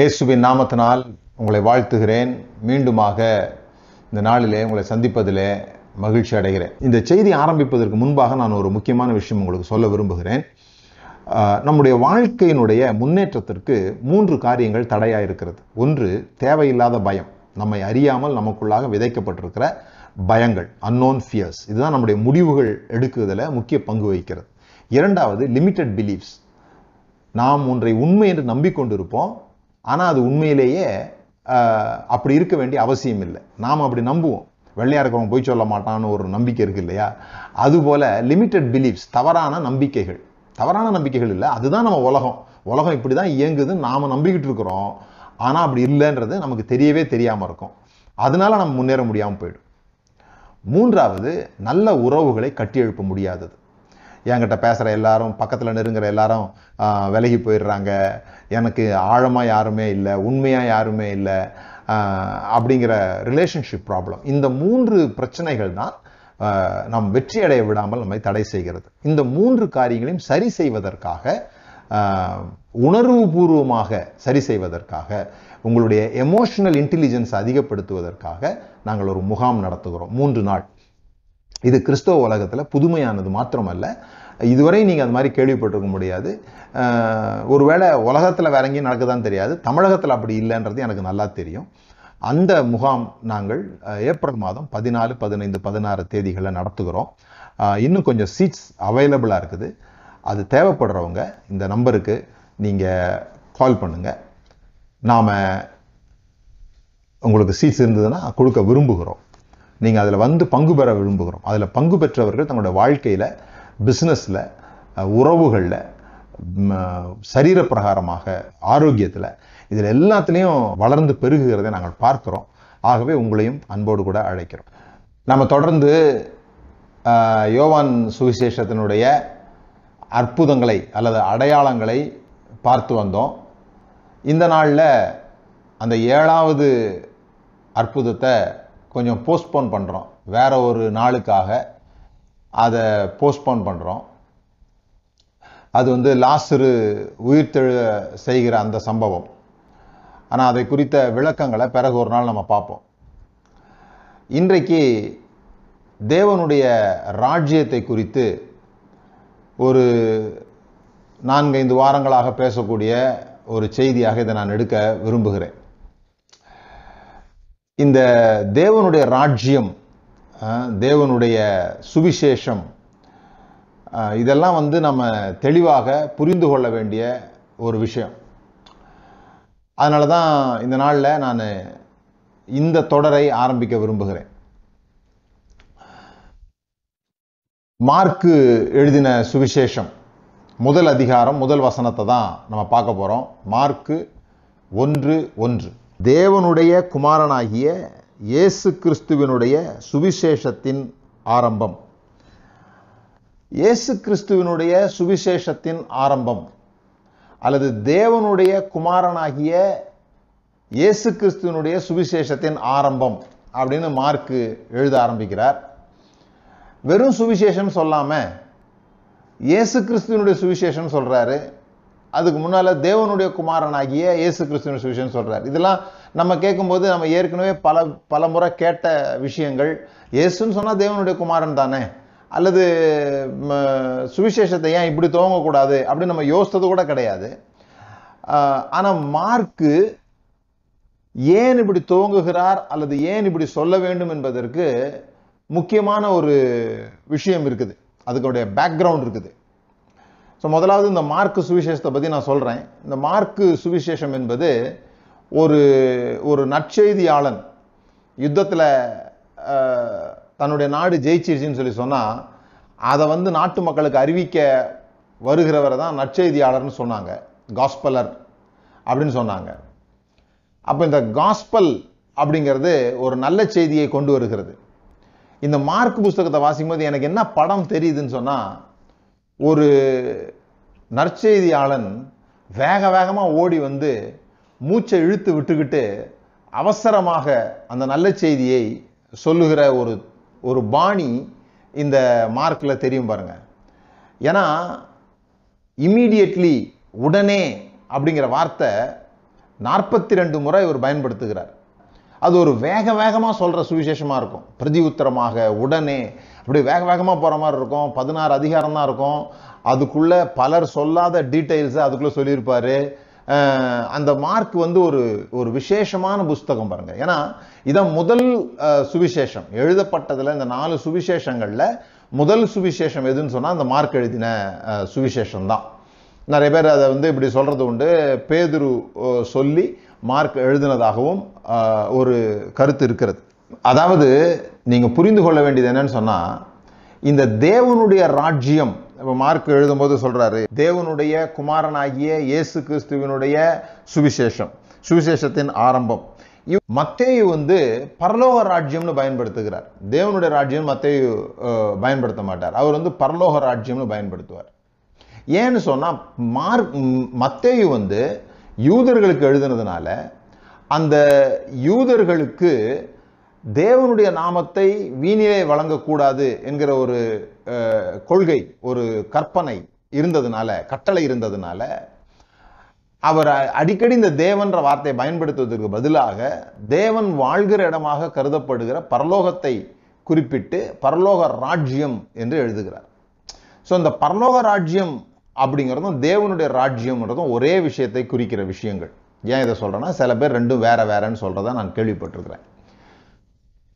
இயேசுவின் நாமத்தினால் உங்களை வாழ்த்துகிறேன். மீண்டுமாக இந்த நாளிலே உங்களை சந்திப்பதிலே மகிழ்ச்சி அடைகிறேன். இந்த செய்தி ஆரம்பிப்பதற்கு முன்பாக நான் ஒரு முக்கியமான விஷயம் உங்களுக்கு சொல்ல விரும்புகிறேன். நம்முடைய வாழ்க்கையினுடைய முன்னேற்றத்திற்கு மூன்று காரியங்கள் தடையாக இருக்கிறது. ஒன்று தேவையில்லாத பயம். நம்மை அறியாமல் நமக்குள்ளாக விதைக்கப்பட்டிருக்கிற பயங்கள் அன்னோன் ஃபியர்ஸ் இதுதான் நம்முடைய முடிவுகள் எடுக்குதில் முக்கிய பங்கு வகிக்கிறது. இரண்டாவது லிமிட்டட் பிலீஃப்ஸ் நாம் ஒன்றை உண்மை என்று நம்பிக்கொண்டிருப்போம். ஆனால் அது உண்மையிலேயே அப்படி இருக்க வேண்டிய அவசியம் இல்லை. நாம் அப்படி நம்புவோம். வெள்ளையாக இருக்கிறவங்க போய் சொல்ல மாட்டான்னு ஒரு நம்பிக்கை இருக்குது இல்லையா? அதுபோல் லிமிட்டட் பிலீஃப்ஸ் தவறான நம்பிக்கைகள். தவறான நம்பிக்கைகள் இல்லை. அதுதான் நம்ம உலகம். உலகம் இப்படி தான் இயங்குதுன்னு நாம் நம்பிக்கிட்டு இருக்கிறோம். ஆனால் அப்படி இல்லைன்றது நமக்கு தெரியவே தெரியாமல் இருக்கும். அதனால நம்ம முன்னேற முடியாமல் போயிடும். மூன்றாவது நல்ல உறவுகளை கட்டியெழுப்ப முடியாதது. என்கிட்ட பேசுகிற எல்லாரும் பக்கத்தில் நெருங்குற எல்லாரும் விலகி போயிடுறாங்க. எனக்கு ஆழமாக யாருமே இல்லை உண்மையாக யாருமே இல்லை அப்படிங்கிற ரிலேஷன்ஷிப் ப்ராப்ளம் இந்த மூன்று பிரச்சனைகள் தான் நாம் நம் வெற்றி அடைய விடாமல் நம்மை தடை செய்கிறது. இந்த மூன்று காரியங்களையும் சரி செய்வதற்காக உணர்வுபூர்வமாக சரி செய்வதற்காக உங்களுடைய எமோஷனல் இன்டெலிஜென்ஸ் அதிகப்படுத்துவதற்காக நாங்கள் ஒரு முகாம் நடத்துகிறோம். மூன்று நாள். இது கிறிஸ்தவ உலகத்தில் புதுமையானது மாத்திரமல்ல. இதுவரை நீங்கள் அது மாதிரி கேள்விப்பட்டிருக்க முடியாது. ஒருவேளை உலகத்தில் வேற எங்கேயும் நடக்குதான்னு தெரியாது. தமிழகத்தில் அப்படி இல்லைன்றது எனக்கு நல்லா தெரியும். அந்த முகாம் நாங்கள் ஏப்ரல் மாதம் பதினாலு பதினைந்து பதினாறு தேதிகளில் நடத்துகிறோம். இன்னும் கொஞ்சம் சீட்ஸ் அவைலபிளாக இருக்குது. அது தேவைப்படுறவங்க இந்த நம்பருக்கு நீங்கள் கால் பண்ணுங்கள் நாம் உங்களுக்கு சீட்ஸ் இருந்ததுன்னா கொடுக்க விரும்புகிறோம். நீங்கள் அதில் வந்து பங்கு பெற விரும்புகிறோம். அதில் பங்கு பெற்றவர்கள் தங்களுடைய வாழ்க்கையில் பிஸ்னஸில் உறவுகளில் சரீர பிரகாரமாக ஆரோக்கியத்தில் இதில் எல்லாத்துலேயும் வளர்ந்து பெருகுகிறதை நாங்கள் பார்க்குறோம். ஆகவே உங்களையும் அன்போடு கூட அழைக்கிறோம். நம்ம தொடர்ந்து யோவான் சுவிசேஷத்தினுடைய அற்புதங்களை அல்லது அடையாளங்களை பார்த்து வந்தோம். இந்த நாளில் அந்த ஏழாவது அற்புதத்தை கொஞ்சம் போஸ்ட்போன் பண்ணுறோம் வேற ஒரு நாளுக்காக அதை போஸ்ட்போன் பண்ணுறோம் அது வந்து லாஸ்டரு உயிர்த்தெழ செய்கிற அந்த சம்பவம். ஆனால் அதை குறித்த விளக்கங்களை பிறகு ஒரு நாள் நம்ம பார்ப்போம். இன்றைக்கு தேவனுடைய ராஜ்யத்தை குறித்து ஒரு நான்கைந்து வாரங்களாக பேசக்கூடிய ஒரு செய்தியாக இதை நான் எடுக்க விரும்புகிறேன். இந்த தேவனுடைய ராஜ்யம் தேவனுடைய சுவிசேஷம். இதெல்லாம் வந்து நம்ம தெளிவாக புரிந்து கொள்ள வேண்டிய ஒரு விஷயம். அதனால தான் இந்த நாளில் நான் இந்த தொடரை ஆரம்பிக்க விரும்புகிறேன். மார்க்கு எழுதின சுவிசேஷம் முதல் அதிகாரம் முதல் வசனத்தை தான் நம்ம பார்க்க போகிறோம் மார்க்கு ஒன்று ஒன்று. தேவனுடைய குமாரனாகிய இயேசு கிறிஸ்துவினுடைய சுவிசேஷத்தின் ஆரம்பம். இயேசு கிறிஸ்துவினுடைய சுவிசேஷத்தின் ஆரம்பம் அல்லது தேவனுடைய குமாரனாகிய இயேசு கிறிஸ்துவனுடைய சுவிசேஷத்தின் ஆரம்பம் அப்படின்னு மார்க்கு எழுத ஆரம்பிக்கிறார். வெறும் சுவிசேஷம் சொல்லாம இயேசு கிறிஸ்துவனுடைய சுவிசேஷம் சொல்றாரு. அதுக்கு முன்னால தேவனுடைய குமாரனாகிய இயேசு கிறிஸ்துவனுடைய சுவிசேஷம் சொல்றாரு. இதெல்லாம் நம்ம கேட்கும்போது நம்ம ஏற்கனவே பல பல முறை கேட்ட விஷயங்கள். இயேசுன்னு சொன்னால் தேவனுடைய குமாரன் தானே? அல்லது சுவிசேஷத்தை ஏன் இப்படி துவங்கக்கூடாது அப்படின்னு நம்ம யோசித்தது கூட கிடையாது. ஆனால் மார்க்கு ஏன் இப்படி துவங்குகிறார் அல்லது ஏன் இப்படி சொல்ல வேண்டும் என்பதற்கு முக்கியமான ஒரு விஷயம் இருக்குது. அதுக்குடைய பேக்ரவுண்ட் இருக்குது. ஸோ முதலாவது இந்த மார்க்கு சுவிசேஷத்தை பற்றி நான் சொல்கிறேன் இந்த மார்க்கு சுவிசேஷம் என்பது ஒரு ஒரு நற்செய்தியாளன் யுத்தத்தில் தன்னுடைய நாடு ஜெயிச்சிருச்சுன்னு சொல்லி சொன்னால் அதை வந்து நாட்டு மக்களுக்கு அறிவிக்க வருகிறவரை தான் நற்செய்தியாளர்னு சொன்னாங்க. காஸ்பலர் அப்படின்னு சொன்னாங்க. அப்போ இந்த காஸ்பல் அப்படிங்கிறது ஒரு நல்ல செய்தியை கொண்டு வருகிறது. இந்த மார்க் புஸ்தகத்தை வாசிக்கும்போது எனக்கு என்ன படம் தெரியுதுன்னு சொன்னால் ஒரு நற்செய்தியாளன் வேக வேகமாக ஓடி வந்து மூச்சை இழுத்து விட்டுக்கிட்டு அவசரமாக அந்த நல்ல செய்தியை சொல்லுகிற ஒரு ஒரு பாணி இந்த மார்க்கில் தெரியும் பாருங்க. ஏன்னா இம்மீடியட்லி உடனே அப்படிங்கிற வார்த்தை நாற்பத்தி ரெண்டு முறை இவர் பயன்படுத்துகிறார். அது ஒரு வேக வேகமாக சொல்கிற சுவிசேஷமாக இருக்கும். பிரதி உத்தரமாக உடனே அப்படி வேக வேகமாக போகிற மாதிரி இருக்கும். பதினாறு அதிகாரம் தான் இருக்கும். அதுக்குள்ளே பலர் சொல்லாத டீட்டெயில்ஸை அதுக்குள்ளே சொல்லியிருப்பார். அந்த மார்க் வந்து ஒரு ஒரு விசேஷமான புஸ்தகம் பாருங்க. ஏன்னா இதான் முதல் சுவிசேஷம். எழுதப்பட்டதுல இந்த நாலு சுவிசேஷங்கள்ல முதல் சுவிசேஷம் எதுன்னு சொன்னா அந்த மார்க் எழுதின சுவிசேஷம் தான். நிறைய பேர் அதை வந்து இப்படி சொல்றது உண்டு. பேதுரு சொல்லி மார்க் எழுதினதாகவும் ஒரு கருத்து இருக்கிறது. அதாவது நீங்க புரிந்து கொள்ள வேண்டியது என்னன்னு சொன்னா இந்த தேவனுடைய ராஜ்யம் இப்போ மார்க் எழுதும்போது சொல்றாரு தேவனுடைய குமாரனாகிய இயேசு கிறிஸ்துவினுடைய சுவிசேஷம். சுவிசேஷத்தின் ஆரம்பம். இவ் மத்தேயு வந்து பரலோக ராஜ்யம்னு பயன்படுத்துகிறார். தேவனுடைய ராஜ்யம் மத்தேயு பயன்படுத்த மாட்டார். அவர் வந்து பரலோக ராஜ்யம்னு பயன்படுத்துவார். ஏன்னு சொன்னா மார்க் மத்தேயு வந்து யூதர்களுக்கு எழுதுனதுனால அந்த யூதர்களுக்கு தேவனுடைய நாமத்தை வீணிலே வழங்கக்கூடாது என்கிற ஒரு கொள்கை ஒரு கற்பனை இருந்ததுனால கட்டளை இருந்ததுனால அவர் அடிக்கடி இந்த தேவன்ற வார்த்தையை பயன்படுத்துவதற்கு பதிலாக தேவன் வாழ்கிற இடமாக கருதப்படுகிற பரலோகத்தை குறிப்பிட்டு பரலோக ராஜ்யம் என்று எழுதுகிறார். ஸோ இந்த பரலோக ராஜ்யம் அப்படிங்கிறதும் தேவனுடைய ராஜ்யம்ன்றதும் ஒரே விஷயத்தை குறிக்கிற விஷயங்கள். ஏன் இதை சொல்கிறேன்னா சில பேர் ரெண்டும் வேற வேறன்னு சொல்கிறத நான் கேள்விப்பட்டிருக்கிறேன்.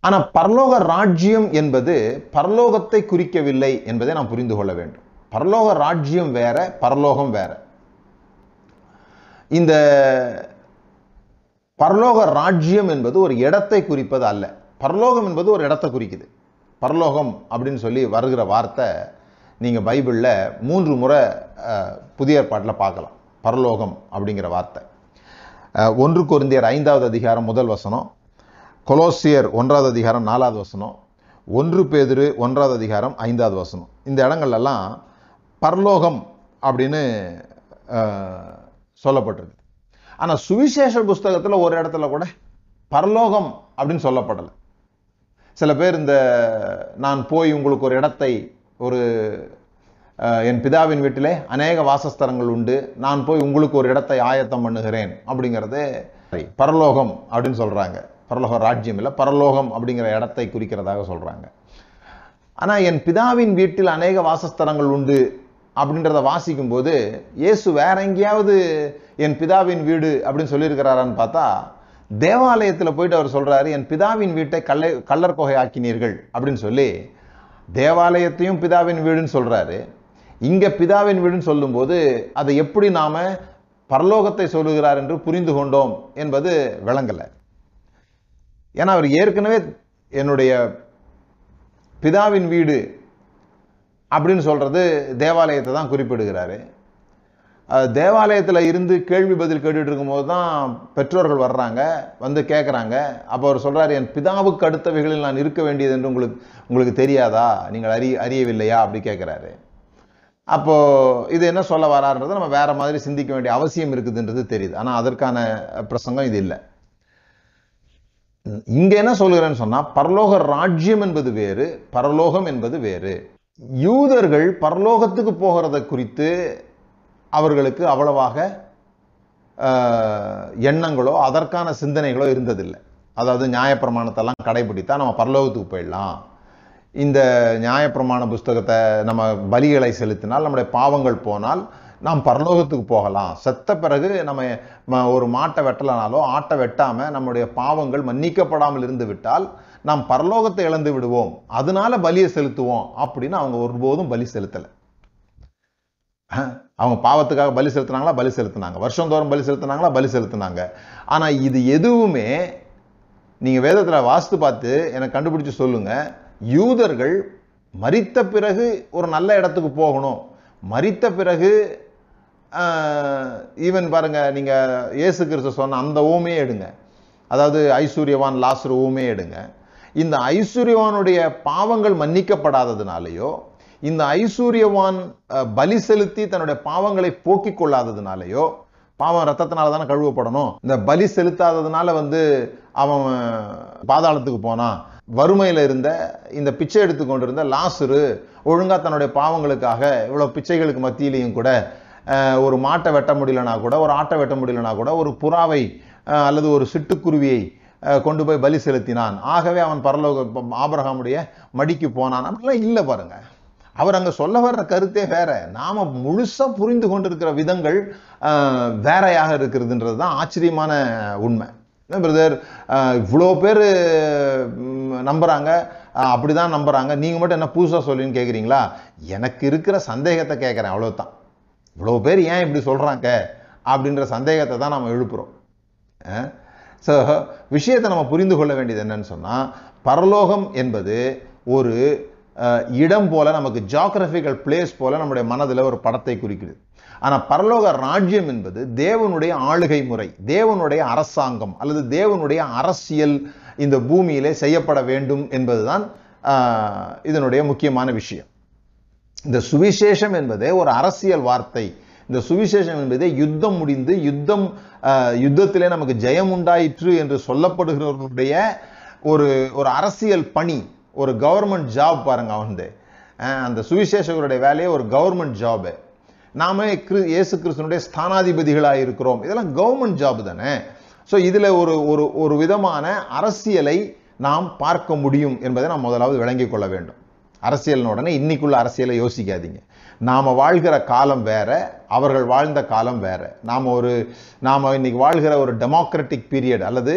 ஆனால் பரலோக ராஜ்யம் என்பது பரலோகத்தை குறிக்கவில்லை என்பதை நாம் புரிந்து கொள்ள வேண்டும். பரலோக ராஜ்யம் வேற பரலோகம் வேற. இந்த பரலோக ராஜ்யம் என்பது ஒரு இடத்தை குறிப்பது அல்ல. பரலோகம் என்பது ஒரு இடத்தை குறிக்குது. பரலோகம் அப்படின்னு சொல்லி வருகிற வார்த்தை நீங்கள் பைபிளில் மூன்று முறை புதிய ஏற்பாட்டில் பார்க்கலாம். பரலோகம் அப்படிங்கிற வார்த்தை. ஒன்று குருந்தியர் ஐந்தாவது அதிகாரம் முதல் வசனம். கொலோசியர் ஒன்றாவது அதிகாரம் நாலாவது வசனம் ஒன்று பேதுரு ஒன்றாவது அதிகாரம் ஐந்தாவது வசனம். இந்த இடங்கள்லாம் பரலோகம் அப்படின்னு சொல்லப்பட்டிருக்கு. ஆனால் சுவிசேஷ புஸ்தகத்தில் ஒரு இடத்துல கூட பரலோகம் அப்படின்னு சொல்லப்படலை. சில பேர் இந்த நான் போய் உங்களுக்கு ஒரு இடத்தை ஒரு என் பிதாவின் வீட்டிலே அநேக வாசஸ்தலங்கள் உண்டு. நான் போய் உங்களுக்கு ஒரு இடத்தை ஆயத்தம் பண்ணுகிறேன். அப்படிங்கிறது பரலோகம் அப்படின்னு சொல்கிறாங்க பரலோக ராஜ்யம் இல்லை பரலோகம் அப்படிங்கிற இடத்தை குறிக்கிறதாக சொல்கிறாங்க ஆனால் என் பிதாவின் வீட்டில் அநேக வாசஸ்தலங்கள் உண்டு அப்படின்றத வாசிக்கும் போது இயேசு வேற எங்கேயாவது என் பிதாவின் வீடு அப்படின்னு சொல்லியிருக்கிறாரான்னு பார்த்தா தேவாலயத்தில் போயிட்டு அவர் சொல்கிறாரு என் பிதாவின் வீட்டை கல்லை கல்லர் கொகை ஆக்கினீர்கள் அப்படின்னு சொல்லி தேவாலயத்தையும் பிதாவின் வீடுன்னு சொல்கிறாரு இங்கே பிதாவின் வீடுன்னு சொல்லும்போது அதை எப்படி நாம் பரலோகத்தை சொல்லுகிறார் என்று புரிந்து கொண்டோம் என்பது விளங்கலை. ஏன்னா அவர் ஏற்கனவே என்னுடைய பிதாவின் வீடு அப்படின்னு சொல்கிறது தேவாலயத்தை தான் குறிப்பிடுகிறாரு. தேவாலயத்தில் இருந்து கேள்வி பதில் கேட்டுட்டு இருக்கும்போது தான் பெற்றோர்கள் வர்றாங்க வந்து கேட்குறாங்க அப்போ அவர் சொல்கிறார் என் பிதாவுக்கு அடுத்தவைகளில் நான் இருக்க வேண்டியது என்று உங்களுக்கு உங்களுக்கு தெரியாதா? நீங்கள் அறி அறியவில்லையா? அப்படி கேட்குறாரு அப்போது இது என்ன சொல்ல வராருன்றதை நம்ம வேறு மாதிரி சிந்திக்க வேண்டிய அவசியம் இருக்குதுன்றது தெரியுது. ஆனால் அதற்கான பிரசங்கம் இது இல்லை. இங்க என்ன சொல்கிறேன்னு சொன்னா பரலோக ராஜ்யம் என்பது வேறு பரலோகம் என்பது வேறு. யூதர்கள் பரலோகத்துக்கு போகிறத குறித்து அவர்களுக்கு அவ்வளவாக எண்ணங்களோ அதற்கான சிந்தனைகளோ இருந்ததில்லை. அதாவது நியாயப்பிரமாணத்தெல்லாம் கடைபிடித்தா நம்ம பரலோகத்துக்கு போயிடலாம். இந்த நியாயப்பிரமாண புஸ்தகத்தை நம்ம பலிகளை செலுத்தினால் நம்முடைய பாவங்கள் போனால் நாம் பரலோகத்துக்கு போகலாம். செத்த பிறகு நம்ம ஒரு மாட்டை வெட்டலனாலோ ஆட்டை வெட்டாம நம்முடைய பாவங்கள் மன்னிக்கப்படாமல் இருந்து விட்டால் நாம் பரலோகத்தை இழந்து விடுவோம். அதனால பலியை செலுத்துவோம் அப்படின்னு அவங்க ஒருபோதும் பலி செலுத்தலை. அவங்க பாவத்துக்காக பலி செலுத்தினாங்களா? பலி செலுத்தினாங்க. வருஷந்தோறும் பலி செலுத்தினாங்களா? பலி செலுத்தினாங்க. ஆனா இது எதுவுமே நீங்க வேதத்துல வாஸ்து பார்த்து எனக்கு கண்டுபிடிச்சு சொல்லுங்க. யூதர்கள் மறித்த பிறகு ஒரு நல்ல இடத்துக்கு போகணும். மறித்த பிறகு ஈவன் பாருங்கள் நீங்கள் இயேசு கிறிஸ்து சொன்ன அந்த ஊமையே எடுங்க. அதாவது ஐஸ்வர்யவான் லாசர் ஊமையே எடுங்க. இந்த ஐஸ்வர்யவானுடைய பாவங்கள் மன்னிக்கப்படாததுனாலேயோ இந்த ஐஸ்வர்யவான் பலி செலுத்தி தன்னுடைய பாவங்களை போக்கிக் கொள்ளாததுனாலேயோ பாவம் ரத்தத்தினால தானே கழுவப்படணும். இந்த பலி செலுத்தாததுனால வந்து அவன் பாதாளத்துக்கு போனான். வறுமையில் இருந்த இந்த பிச்சை எடுத்து கொண்டிருந்த லாசுரு ஒழுங்காக தன்னுடைய பாவங்களுக்காக இவ்வளோ பிச்சைகளுக்கு மத்தியிலையும் கூட ஒரு மாட்டை வெட்ட முடியலனா கூட ஒரு ஆட்டை வெட்ட முடியலனா கூட ஒரு புறாவை அல்லது ஒரு சிட்டுக்குருவியை கொண்டு போய் பலி செலுத்தினான். ஆகவே அவன் பரலோக ஆபிரகாமுடைய மடிக்கு போனான். அப்படிலாம் இல்லை பாருங்க. அவர் அங்கே சொல்ல வர்ற கருத்தே வேற. நாம முழுசாக புரிந்து கொண்டிருக்கிற விதங்கள் வேறையாக இருக்கிறதுன்றது தான் ஆச்சரியமான உண்மை. பிரதர்? இவ்வளோ பேர் நம்புறாங்க. அப்படி அப்படிதான் நம்புகிறாங்க நீங்கள் மட்டும் என்ன புதுசாக சொல்லின்னு கேட்குறீங்களா எனக்கு இருக்கிற சந்தேகத்தை கேட்குறேன் அவ்வளோதான் இவ்வளோ பேர் ஏன் இப்படி சொல்கிறாங்க அப்படின்ற சந்தேகத்தை தான் நம்ம எழுப்புகிறோம் ஸோ விஷயத்தை நம்ம புரிந்து கொள்ள வேண்டியது என்னன்னு சொன்னால் பரலோகம் என்பது ஒரு இடம் போல நமக்கு ஜாகிரபிக்கல் பிளேஸ் போல நம்முடைய மனதில் ஒரு படத்தை குறிக்குது. ஆனால் பரலோக ராஜ்யம் என்பது தேவனுடைய ஆளுகை முறை தேவனுடைய அரசாங்கம் அல்லது தேவனுடைய அரசியல் இந்த பூமியிலே செய்யப்பட வேண்டும் என்பதுதான் இதனுடைய முக்கியமான விஷயம். இந்த சுவிசேஷம் என்பதே ஒரு அரசியல் வார்த்தை. இந்த சுவிசேஷம் என்பதே யுத்தம் முடிந்து யுத்தம் யுத்தத்திலே நமக்கு ஜெயம் உண்டாயிற்று என்று சொல்லப்படுகிறவர்களுடைய ஒரு ஒரு அரசியல் பணி ஒரு கவர்மெண்ட் ஜாப் பாருங்க அவன் அந்த சுவிசேஷகருடைய வேலையே ஒரு கவர்மெண்ட் ஜாபு நாம கிரு- இயேசு கிறிஸ்துனுடைய ஸ்தானாதிபதிகளாக இருக்கிறோம். இதெல்லாம் கவர்மெண்ட் ஜாப் தானே. ஸோ இதில் ஒரு ஒரு ஒரு விதமான அரசியலை நாம் பார்க்க முடியும் என்பதை நாம் முதலாவது விளங்கிக் கொள்ள வேண்டும். அரசியல்னு உடனே இன்றைக்குள்ள அரசியலை யோசிக்காதீங்க. நாம் வாழ்கிற காலம் வேற அவர்கள் வாழ்ந்த காலம் வேறு. நாம் ஒரு நாம் இன்னைக்கு வாழ்கிற ஒரு டெமோக்ராட்டிக் பீரியட் அல்லது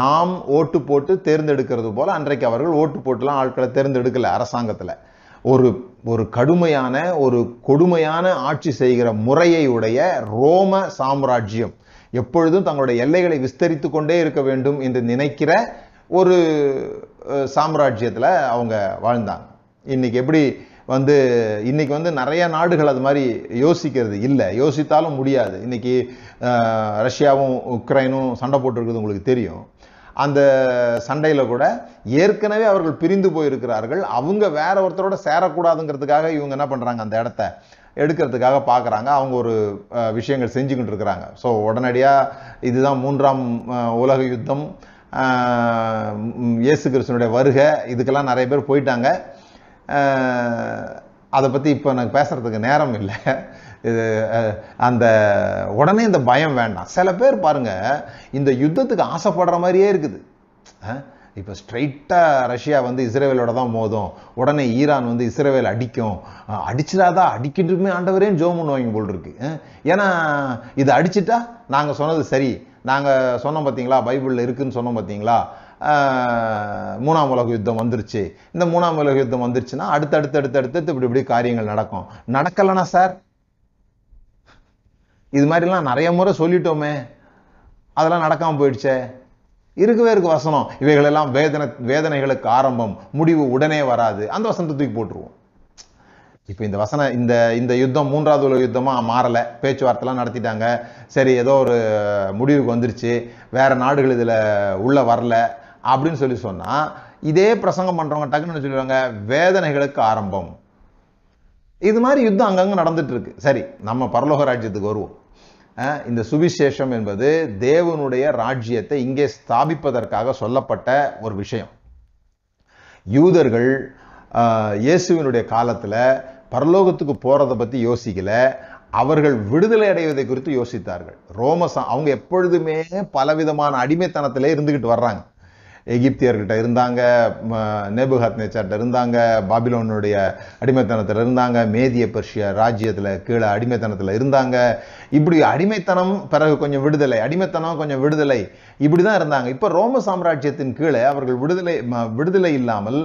நாம் ஓட்டு போட்டு தேர்ந்தெடுக்கிறது போல் அன்றைக்கு அவர்கள் ஓட்டு போட்டுலாம் ஆட்களை தேர்ந்தெடுக்கல அரசாங்கத்தில். ஒரு ஒரு கடுமையான ஒரு கொடுமையான ஆட்சி செய்கிற முறையை உடைய ரோம சாம்ராஜ்யம் எப்பொழுதும் தங்களுடைய எல்லைகளை விஸ்தரித்து கொண்டே இருக்க வேண்டும் என்று நினைக்கிற ஒரு சாம்ராஜ்யத்தில் அவங்க வாழ்ந்தாங்க. இன்னைக்கு எப்படி வந்து இன்னைக்கு வந்து நிறைய நாடுகள் அது மாதிரி யோசிக்கிறது இல்லை. யோசித்தாலும் முடியாது. இன்னைக்கு ரஷ்யாவும் உக்ரைனும் சண்டை போட்டிருக்கிறது உங்களுக்கு தெரியும். அந்த சண்டையில் கூட ஏற்கனவே அவர்கள் பிரிந்து போயிருக்கிறார்கள். அவங்க வேற ஒருத்தரோட சேரக்கூடாதுங்கிறதுக்காக இவங்க என்ன பண்ணுறாங்க அந்த இடத்த எடுக்கிறதுக்காக பார்க்குறாங்க அவங்க ஒரு விஷயங்கள் செஞ்சுக்கிட்டு இருக்கிறாங்க. ஸோ உடனடியாக இதுதான் மூன்றாம் உலக யுத்தம். இயேசு கிறிஸ்தனுடைய வருகை. இதுக்கெல்லாம் நிறைய பேர் போயிட்டாங்க. அதை பற்றி இப்போ எனக்கு பேசுகிறதுக்கு நேரம் இல்லை. இது அந்த உடனே இந்த பயம் வேண்டாம். சில பேர் பாருங்கள் இந்த யுத்தத்துக்கு ஆசைப்படுற மாதிரியே இருக்குது. இப்போ ஸ்ட்ரைட்டாக ரஷ்யா வந்து இஸ்ரேவேலோட தான் மோதும். உடனே ஈரான் வந்து இஸ்ரேவேல் அடிக்கும். அஹ், அடிச்சிடாதா அடிக்கிட்டுமே ஆண்டவரேன்னு ஜோம் பண்ணுவாங்க போல் இருக்கு. ஏன்னா இது அடிச்சிட்டா நாங்கள் சொன்னது சரி. நாங்கள் சொன்னோம் பார்த்தீங்களா பைபிளில் இருக்குதுன்னு சொன்னோம் பார்த்தீங்களா மூணாம் உலக யுத்தம் வந்துருச்சு. இந்த மூணாம் உலக யுத்தம் வந்துருச்சுன்னா அடுத்து அடுத்து இப்படி இப்படி காரியங்கள் நடக்கும். நடக்கலனா சார்? இது மாதிரிலாம் நிறைய முறை சொல்லிட்டோமே. அதெல்லாம் நடக்காமல் போயிடுச்சே. இருக்கவே இருக்கு வசனம். இவைகளெல்லாம் வேதனை வேதனைகளுக்கு ஆரம்பம். முடிவு உடனே வராது. அந்த வசனத்தை தூக்கி போட்டுருவோம். இப்போ இந்த வசன இந்த இந்த யுத்தம் மூன்றாவது உலக யுத்தமா மாறலை. பேச்சுவார்த்தைலாம் நடத்திட்டாங்க. சரி ஏதோ ஒரு முடிவுக்கு வந்துருச்சு. வேற நாடுகள் இதில் உள்ள வரல. அப்படின்னு சொல்லி சொன்னா இதே பிரசங்கம் பண்றவங்க டக்குன்னு சொல்லுவாங்க வேதனைகளுக்கு ஆரம்பம். இது மாதிரி யுத்தம் அங்கங்கே நடந்துட்டு இருக்கு சரி நம்ம பரலோக ராஜ்யத்துக்கு வருவோம். இந்த சுவிசேஷம் என்பது தேவனுடைய ராஜ்யத்தை இங்கே ஸ்தாபிப்பதற்காக சொல்லப்பட்ட ஒரு விஷயம். யூதர்கள் ஆஹ், இயேசுவினுடைய காலத்துல பரலோகத்துக்கு போறதை பத்தி யோசிக்கல. அவர்கள் விடுதலை அடைவதை குறித்து யோசித்தார்கள். ரோமசா அவங்க எப்பொழுதுமே பலவிதமான அடிமைத்தனத்திலே இருந்துகிட்டு வர்றாங்க. எகிப்தியர்கிட்ட இருந்தாங்க நேபுகாத் நேச்சார்ட்ட இருந்தாங்க பாபிலோனுடைய அடிமைத்தனத்தில் இருந்தாங்க மேதிய பர்ஷிய ராஜ்யத்தில் கீழே அடிமைத்தனத்தில் இருந்தாங்க. இப்படி அடிமைத்தனம் பிறகு கொஞ்சம் விடுதலை அடிமைத்தனம் கொஞ்சம் விடுதலை இப்படி தான் இருந்தாங்க. இப்போ ரோம சாம்ராஜ்யத்தின் கீழே அவர்கள் விடுதலை ம- விடுதலை இல்லாமல்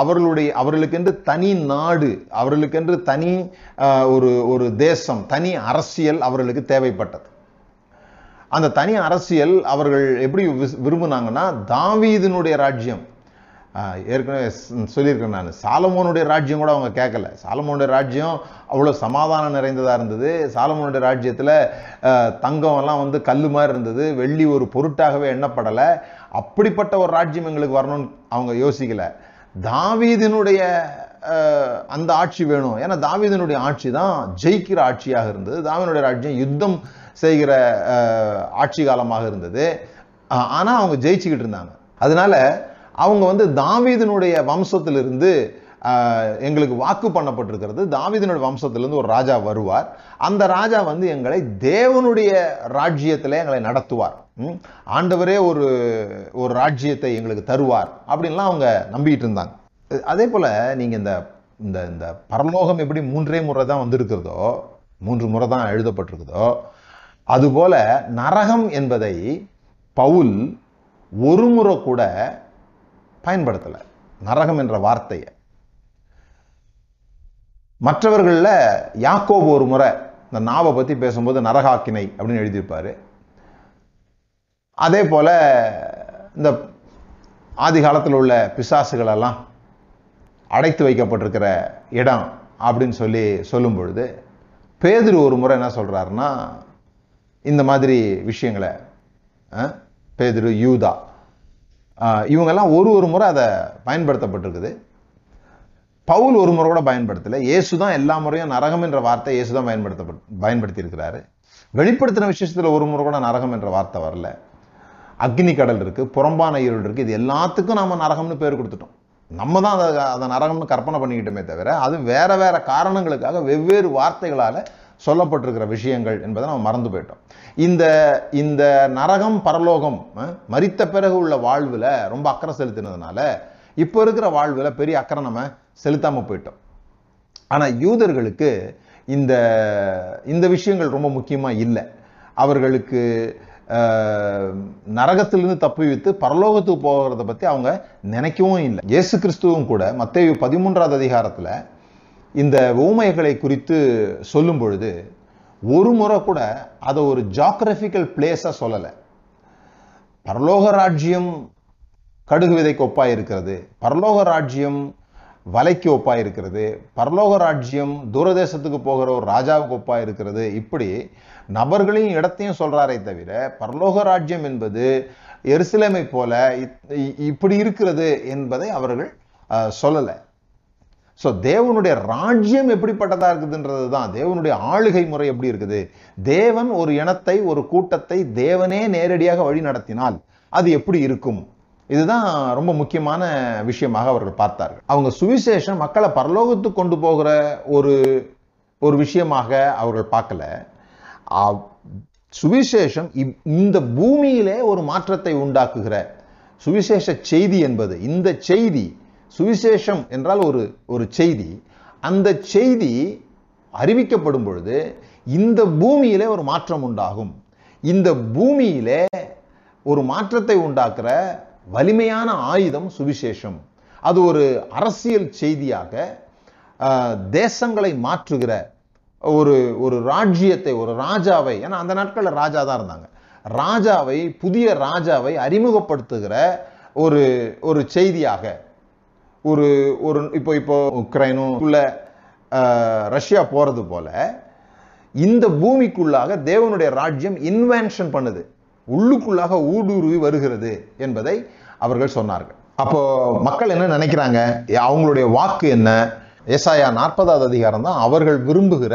அவர்களுடைய அவர்களுக்கென்று தனி நாடு அவர்களுக்கென்று தனி ஒரு ஒரு தேசம் தனி அரசியல் அவர்களுக்கு தேவைப்பட்டது. அந்த தனி அரசியல் அவர்கள் எப்படி விரும்புனாங்கன்னா தாவீதினுடைய ராஜ்யம். ஏற்கனவே சொல்லியிருக்கேன் நான். சாலமோனுடைய ராஜ்யம் கூட அவங்க கேட்கல சாலமோனுடைய ராஜ்யம் அவ்வளோ சமாதானம் நிறைந்ததாக இருந்தது. சாலமோனுடைய ராஜ்யத்தில் தங்கம் எல்லாம் வந்து கல்லு மாதிரி இருந்தது. வெள்ளி ஒரு பொருட்டாகவே எண்ணப்படலை. அப்படிப்பட்ட ஒரு ராஜ்யம் எங்களுக்கு வரணும்னு அவங்க யோசிக்கல. தாவீதினுடைய அந்த ஆட்சி வேணும். ஏன்னா தாவீதினுடைய ஆட்சி தான் ஜெயிக்கிற ஆட்சியாக இருந்தது. தாவீதனுடைய ராஜ்யம் யுத்தம் செய்கிற ஆட்சி காலமாக இருந்தது. ஆனால் அவங்க ஜெயிச்சுக்கிட்டு இருந்தாங்க. அதனால அவங்க வந்து தாவீதனுடைய வம்சத்திலிருந்து எங்களுக்கு வாக்கு பண்ணப்பட்டிருக்கிறது. தாவீதினுடைய வம்சத்திலிருந்து ஒரு ராஜா வருவார். அந்த ராஜா வந்து எங்களை தேவனுடைய ராஜ்யத்தில் எங்களை நடத்துவார். ஆண்டவரே ஒரு ஒரு ராஜ்யத்தை எங்களுக்கு தருவார் அப்படின்லாம் அவங்க நம்பிக்கிட்டு இருந்தாங்க. அதே போல் நீங்கள் இந்த இந்த இந்த பரலோகம் எப்படி மூன்றே முறை தான் வந்திருக்கிறதோ மூன்று முறை தான் எழுதப்பட்டிருக்குதோ அதுபோல நரகம் என்பதை பவுல் ஒரு முறை கூட பயன்படுத்தலை. நரகம் என்ற வார்த்தையை. மற்றவர்கள்ல யாக்கோபு ஒரு முறை இந்த நாவை பத்தி பேசும்போது நரகாக்கினை அப்படின்னு எழுதியிருப்பாரு. அதே போல இந்த ஆதி காலத்தில் உள்ள பிசாசுகள் எல்லாம் அடைத்து வைக்கப்பட்டிருக்கிற இடம் அப்படின்னு சொல்லி சொல்லும் பொழுது பேதுரு ஒரு முறை என்ன சொல்றாருன்னா இந்த மாதிரி விஷயங்களை பேதிரு யூதா இவங்கெல்லாம் ஒரு ஒரு முறை அதை பயன்படுத்தப்பட்டிருக்குது. பவுல் ஒரு முறை கூட பயன்படுத்தலை. இயேசு தான் எல்லா முறையும் நரகம் என்ற வார்த்தை இயேசு தான் பயன்படுத்தப்பட்டு பயன்படுத்தி இருக்கிறாரு வெளிப்படுத்தின விசேஷத்தில் ஒரு முறை கூட நரகம் என்ற வார்த்தை வரல. அக்னி கடல் இருக்கு புறம்பான இருள் இருக்கு. இது எல்லாத்துக்கும் நம்ம நரகம்னு பேர் கொடுத்துட்டோம். நம்ம தான் அதை அதை நரகம்னு கற்பனை பண்ணிக்கிட்டோமே தவிர அது வேற வேற காரணங்களுக்காக வெவ்வேறு வார்த்தைகளால சொல்லப்பட்டிருக்கிற விஷயங்கள் என்பதை நம்ம மறந்து போயிட்டோம். இந்த இந்த நரகம் பரலோகம் மறித்த பிறகு உள்ள வாழ்வில் ரொம்ப அக்கறை செலுத்தினதுனால இப்போ இருக்கிற வாழ்வில் பெரிய அக்கறை நம்ம செலுத்தாமல் போயிட்டோம். ஆனால் யூதர்களுக்கு இந்த இந்த விஷயங்கள் ரொம்ப முக்கியமாக இல்லை. அவர்களுக்கு நரகத்திலிருந்து தப்பி வைத்து பரலோகத்துக்கு போகிறத பற்றி அவங்க நினைக்கவும் இல்லை. இயேசு கிறிஸ்துவும் கூட மத்தேயு பதிமூன்றாவது அதிகாரத்தில் இந்த ஊமைகளை குறித்து சொல்லும் பொழுது ஒரு முறை கூட அதை ஒரு ஜாக்ரஃபிக்கல் பிளேஸாக சொல்லலை. பரலோக ராஜ்யம் கடுகு விதைக்கு ஒப்பாக இருக்கிறது பரலோக ராஜ்யம் வலைக்கு ஒப்பாய் இருக்கிறது பரலோக ராஜ்யம் தூரதேசத்துக்கு போகிற ஒரு ராஜாவுக்கு ஒப்பாக இருக்கிறது இப்படி நபர்களையும் இடத்தையும் சொல்றாரே தவிர பரலோக ராஜ்யம் என்பது எருசலேமை போல இ- இப்படி இருக்கிறது என்பதை அவர்கள் சொல்லலை. ஸோ தேவனுடைய ராஜ்யம் எப்படிப்பட்டதா இருக்குதுன்றது தான். தேவனுடைய ஆளுகை முறை எப்படி இருக்குது? தேவன் ஒரு இனத்தை ஒரு கூட்டத்தை தேவனே நேரடியாக வழி நடத்தினால் அது எப்படி இருக்கும்? இதுதான் ரொம்ப முக்கியமான விஷயமாக அவர்கள் பார்த்தார்கள். அவங்க சுவிசேஷம் மக்களை பரலோகத்துக்கு கொண்டு போகிற ஒரு ஒரு விஷயமாக அவர்கள் பார்க்கல. சுவிசேஷம் இந்த பூமியிலே ஒரு மாற்றத்தை உண்டாக்குகிற சுவிசேஷ செய்தி என்பது இந்த செய்தி சுவிசேஷம் என்றால் ஒரு ஒரு செய்தி. அந்த செய்தி அறிவிக்கப்படும் பொழுது இந்த பூமியிலே ஒரு மாற்றம் உண்டாகும். இந்த பூமியிலே ஒரு மாற்றத்தை உண்டாக்குற வலிமையான ஆயுதம் சுவிசேஷம். அது ஒரு அரசியல் செய்தியாக தேசங்களை மாற்றுகிற ஒரு ஒரு ராஜ்யத்தை ஒரு ராஜாவை ஏன்னா அந்த நாட்களில் ராஜா தான் இருந்தாங்க. ராஜாவை புதிய ராஜாவை அறிமுகப்படுத்துகிற ஒரு ஒரு செய்தியாக ஒரு ஒரு இப்போ இப்போ உக்ரைனும் உள்ள ரஷ்யா போகிறது போல இந்த பூமிக்குள்ளாக தேவனுடைய ராஜ்யம் இன்வென்ஷன் பண்ணுது. உள்ளுக்குள்ளாக ஊடுருவி வருகிறது என்பதை அவர்கள் சொன்னார்கள். அப்போ மக்கள் என்ன நினைக்கிறாங்க? அவங்களுடைய வாக்கு என்ன? ஏசாயா நாற்பதாவது அதிகாரம் தான் அவர்கள் விரும்புகிற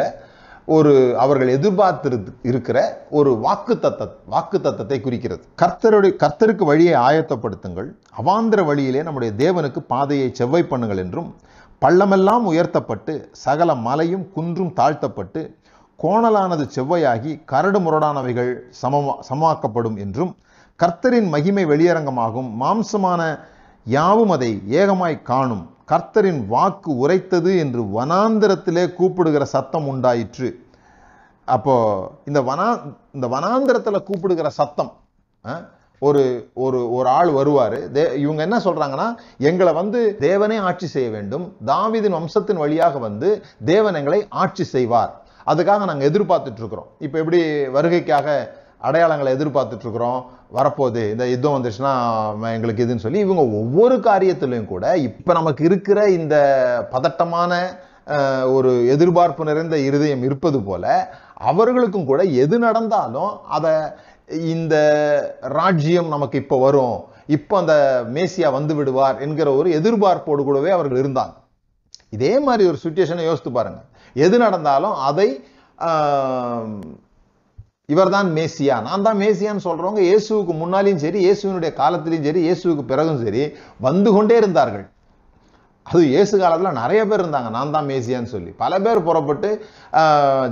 ஒரு அவர்கள் எதிர்பார்த்து இருக்கிற ஒரு வாக்கு தத்த வாக்கு தத்தத்தை குறிக்கிறது. கர்த்தருடைய கர்த்தருக்கு வழியை ஆயத்தப்படுத்துங்கள். அவாந்திர வழியிலே நம்முடைய தேவனுக்கு பாதையை செவ்வை பண்ணுங்கள் என்றும் பள்ளமெல்லாம் உயர்த்தப்பட்டு சகல மலையும் குன்றும் தாழ்த்தப்பட்டு கோணலானது செவ்வையாகி கரடு முரடானவைகள் சமமா சமமாக்கப்படும் என்றும் கர்த்தரின் மகிமை வெளியரங்கமாகும். மாம்சமான யாவும் அதை ஏகமாய் காணும். கர்த்தரின் வாக்கு உரைத்தது என்று வனாந்திரத்திலே கூப்பிடுகிற சத்தம் உண்டாயிற்று. அப்போ இந்த வனா இந்த வனாந்திரத்தில் கூப்பிடுகிற சத்தம் ஒரு ஒரு ஒரு ஆள் வருவார். தே இவங்க என்ன சொல்கிறாங்கன்னா எங்களை வந்து தேவனே ஆட்சி செய்ய வேண்டும். தாவிதின் வம்சத்தின் வழியாக வந்து தேவன் எங்களை ஆட்சி செய்வார். அதுக்காக நாங்கள் எதிர்பார்த்துட்ருக்குறோம் இப்போ எப்படி வருகைக்காக அடையாளங்களை எதிர்பார்த்துட்டு இருக்கிறோம் வரப்போகுது. இந்த யுத்தம் வந்துச்சுன்னா எங்களுக்கு இதுன்னு சொல்லி இவங்க ஒவ்வொரு காரியத்திலையும் கூட இப்போ நமக்கு இருக்கிற இந்த பதட்டமான ஒரு எதிர்பார்ப்பு நிறைந்த இருதயம் இருப்பது போல அவர்களுக்கும் கூட எது நடந்தாலும் அதை இந்த ராஜ்யம் நமக்கு இப்போ வரும். இப்போ அந்த மேசியா வந்து விடுவார் என்கிற ஒரு எதிர்பார்ப்போடு கூடவே அவர்கள் இருந்தாங்க. இதே மாதிரி ஒரு சுச்சுவேஷனை யோசித்து பாருங்க. எது நடந்தாலும் அதை இவர்தான் மேசியா. நான் தான் மேசியான்னு சொல்றவங்க இயேசுவுக்கு முன்னாலையும் சரி இயேசுவினுடைய காலத்திலையும் சரி இயேசுவுக்கு பிறகும் சரி வந்து கொண்டே இருந்தார்கள். அது இயேசு காலத்தில் நிறைய பேர் இருந்தாங்க. நான் தான் மேசியான்னு சொல்லி. பல பேர் புறப்பட்டு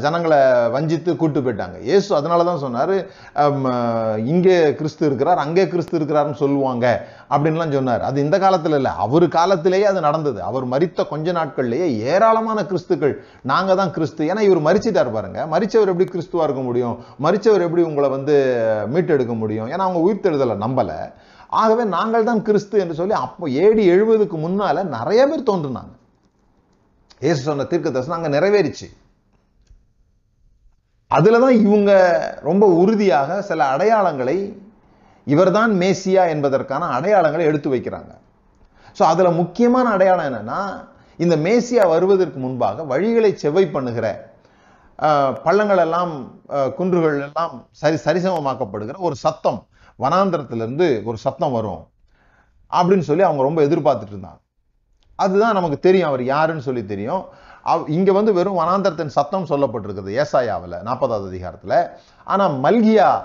ஜனங்களை வஞ்சித்து கூட்டு போயிட்டாங்க. இயேசு அதனால தான் சொன்னார் இங்கே கிறிஸ்து இருக்கிறார் அங்கே கிறிஸ்து இருக்கிறாருன்னு சொல்லுவாங்க அப்படின்லாம் சொன்னார். அது இந்த காலத்தில் இல்லை. அவர் காலத்திலேயே அது நடந்தது. அவர் மறித்த கொஞ்ச நாட்கள்லேயே ஏராளமான கிறிஸ்துக்கள் நாங்கள் தான் கிறிஸ்து. ஏன்னா இவர் மறிச்சிட்டார் பாருங்க. மறிச்சவர் எப்படி கிறிஸ்துவாக இருக்க முடியும்? மறிச்சவர் எப்படி உங்களை வந்து மீட்டெடுக்க முடியும்? ஏன்னா அவங்க உயிர்த்தெழுதலை நம்பலை. ஆகவே நாங்கள் தான் கிறிஸ்து என்று சொல்லி அப்போ ஏடி எழுபதுக்கு முன்னால நிறைய பேர் தோன்றுனாங்க. ஏசு சொன்ன தீர்க்க தரிசனம் அங்க நிறைவேறிச்சு. அதுலதான் இவங்க ரொம்ப உறுதியாக சில அடையாளங்களை இவர்தான் மேசியா என்பதற்கான அடையாளங்களை எடுத்து வைக்கிறாங்க. ஸோ அதுல முக்கியமான அடையாளம் என்னன்னா இந்த மேசியா வருவதற்கு முன்பாக வழிகளை செவ்வை பண்ணுகிற பள்ளங்கள் எல்லாம் குன்றுகள் எல்லாம் சரி சரிசமமாக்கப்படுகிற ஒரு சத்தம் வனாந்திரத்துலேருந்து ஒரு சத்தம் வரும் அப்படின்னு சொல்லி அவங்க ரொம்ப எதிர்பார்த்துட்டு இருந்தாங்க. அதுதான் நமக்கு தெரியும் அவர் யாருன்னு சொல்லி தெரியும். அவ்- இங்கே வந்து வெறும் வனாந்தரத்தின் சத்தம் சொல்லப்பட்டிருக்குது ஏசாயாவில் நாற்பதாவது அதிகாரத்தில். ஆனால் மல்கியா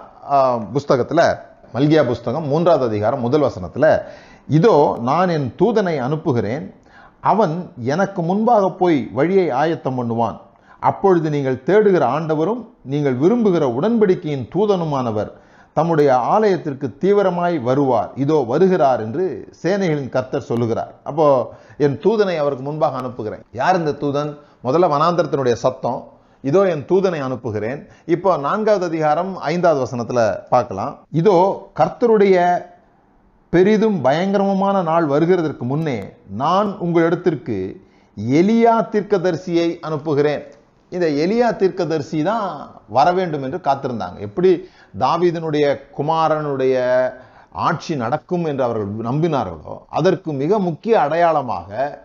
புஸ்தகத்தில் மல்கியா புஸ்தகம் மூன்றாவது அதிகாரம் முதல் வசனத்தில் இதோ நான் என் தூதனை அனுப்புகிறேன். அவன் எனக்கு முன்பாக போய் வழியை ஆயத்தம் பண்ணுவான். அப்பொழுது நீங்கள் தேடுகிற ஆண்டவரும் நீங்கள் விரும்புகிற உடன்படிக்கையின் தூதனுமானவர். தம்முடைய ஆலயத்திற்கு தீவிரமாய் வருவார். இதோ வருகிறார் என்று சேனைகளின் கர்த்தர் சொல்லுகிறார். அப்போ என் தூதனை அவருக்கு முன்பாக அனுப்புகிறேன். யார் இந்த தூதன்? முதல்ல வனாந்தரத்தினுடைய சத்தம். இதோ என் தூதனை அனுப்புகிறேன். இப்போ நான்காவது அதிகாரம் ஐந்தாவது வசனத்தில் பார்க்கலாம். இதோ கர்த்தருடைய பெரிதும் பயங்கரமான நாள் வருகிறதற்கு முன்னே நான் உங்களிடத்திற்கு எலியா தீர்க்கதரிசியை அனுப்புகிறேன். இந்த எலியா தீர்க்கதரிசி தான் வர வேண்டும் என்று காத்திருந்தாங்க. எப்படி தாவீதனுடைய குமாரனுடைய ஆட்சி நடக்கும் என்று அவர்கள் நம்பினார்களோ அதற்கு மிக முக்கிய அடையாளமாக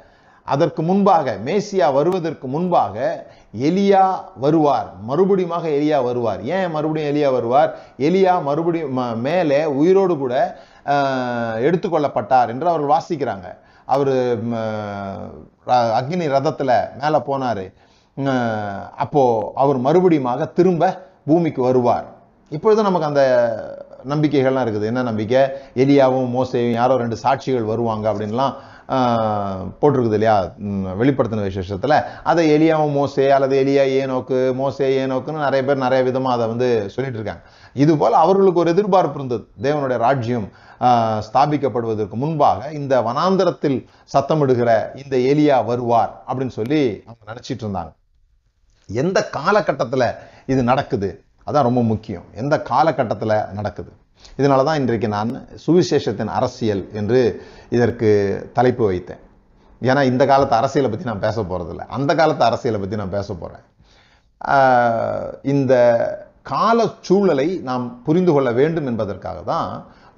அதற்கு முன்பாக மேசியா வருவதற்கு முன்பாக எலியா வருவார். மறுபடியுமாக எலியா வருவார். ஏன் மறுபடியும் எலியா வருவார்? எலியா மறுபடியும் ம- மேலே உயிரோடு கூட எடுத்துக்கொள்ளப்பட்டார் என்று அவர்கள் வாசிக்கிறாங்க. அவர் அக்னி ரதத்தில் மேலே போனார். அப்போது அவர் மறுபடியுமாக திரும்ப பூமிக்கு வருவார். இப்பொழுது நமக்கு அந்த நம்பிக்கைகள்லாம் இருக்குது. என்ன நம்பிக்கை? எலியாவும் மோசையும் யாரோ ரெண்டு சாட்சிகள் வருவாங்க அப்படின்லாம் ஆஹ், போட்டிருக்குது இல்லையா? வெளிப்படுத்தின விசேஷத்துல. அதை எலியாவும் மோசே அல்லது எலியா ஏனோக்கு மோசே ஏனோக்குன்னு நிறைய பேர் நிறைய விதமாக அதை வந்து சொல்லிட்டு இருக்காங்க. இதுபோல் அவர்களுக்கு ஒரு எதிர்பார்ப்பு இருந்தது. தேவனுடைய ராஜ்யம் ஸ்தாபிக்கப்படுவதற்கு முன்பாக இந்த வனாந்தரத்தில் சத்தமிடுகிற இந்த எலியா வருவார் அப்படின்னு சொல்லி அவங்க நினச்சிட்டு இருந்தாங்க. எந்த காலகட்டத்துல இது நடக்குது? அதான் ரொம்ப முக்கியம். எந்த காலகட்டத்தில் நடக்குது? இதனால தான் இன்றைக்கு நான் சுவிசேஷத்தின் அரசியல் என்று இதற்கு தலைப்பு வைத்தேன். ஏன்னா இந்த காலத்து அரசியலை பற்றி நான் பேச போகிறதில்ல அந்த காலத்து அரசியலை பற்றி நான் பேச போகிறேன் இந்த கால சூழலை நாம் புரிந்து கொள்ள வேண்டும் என்பதற்காக தான்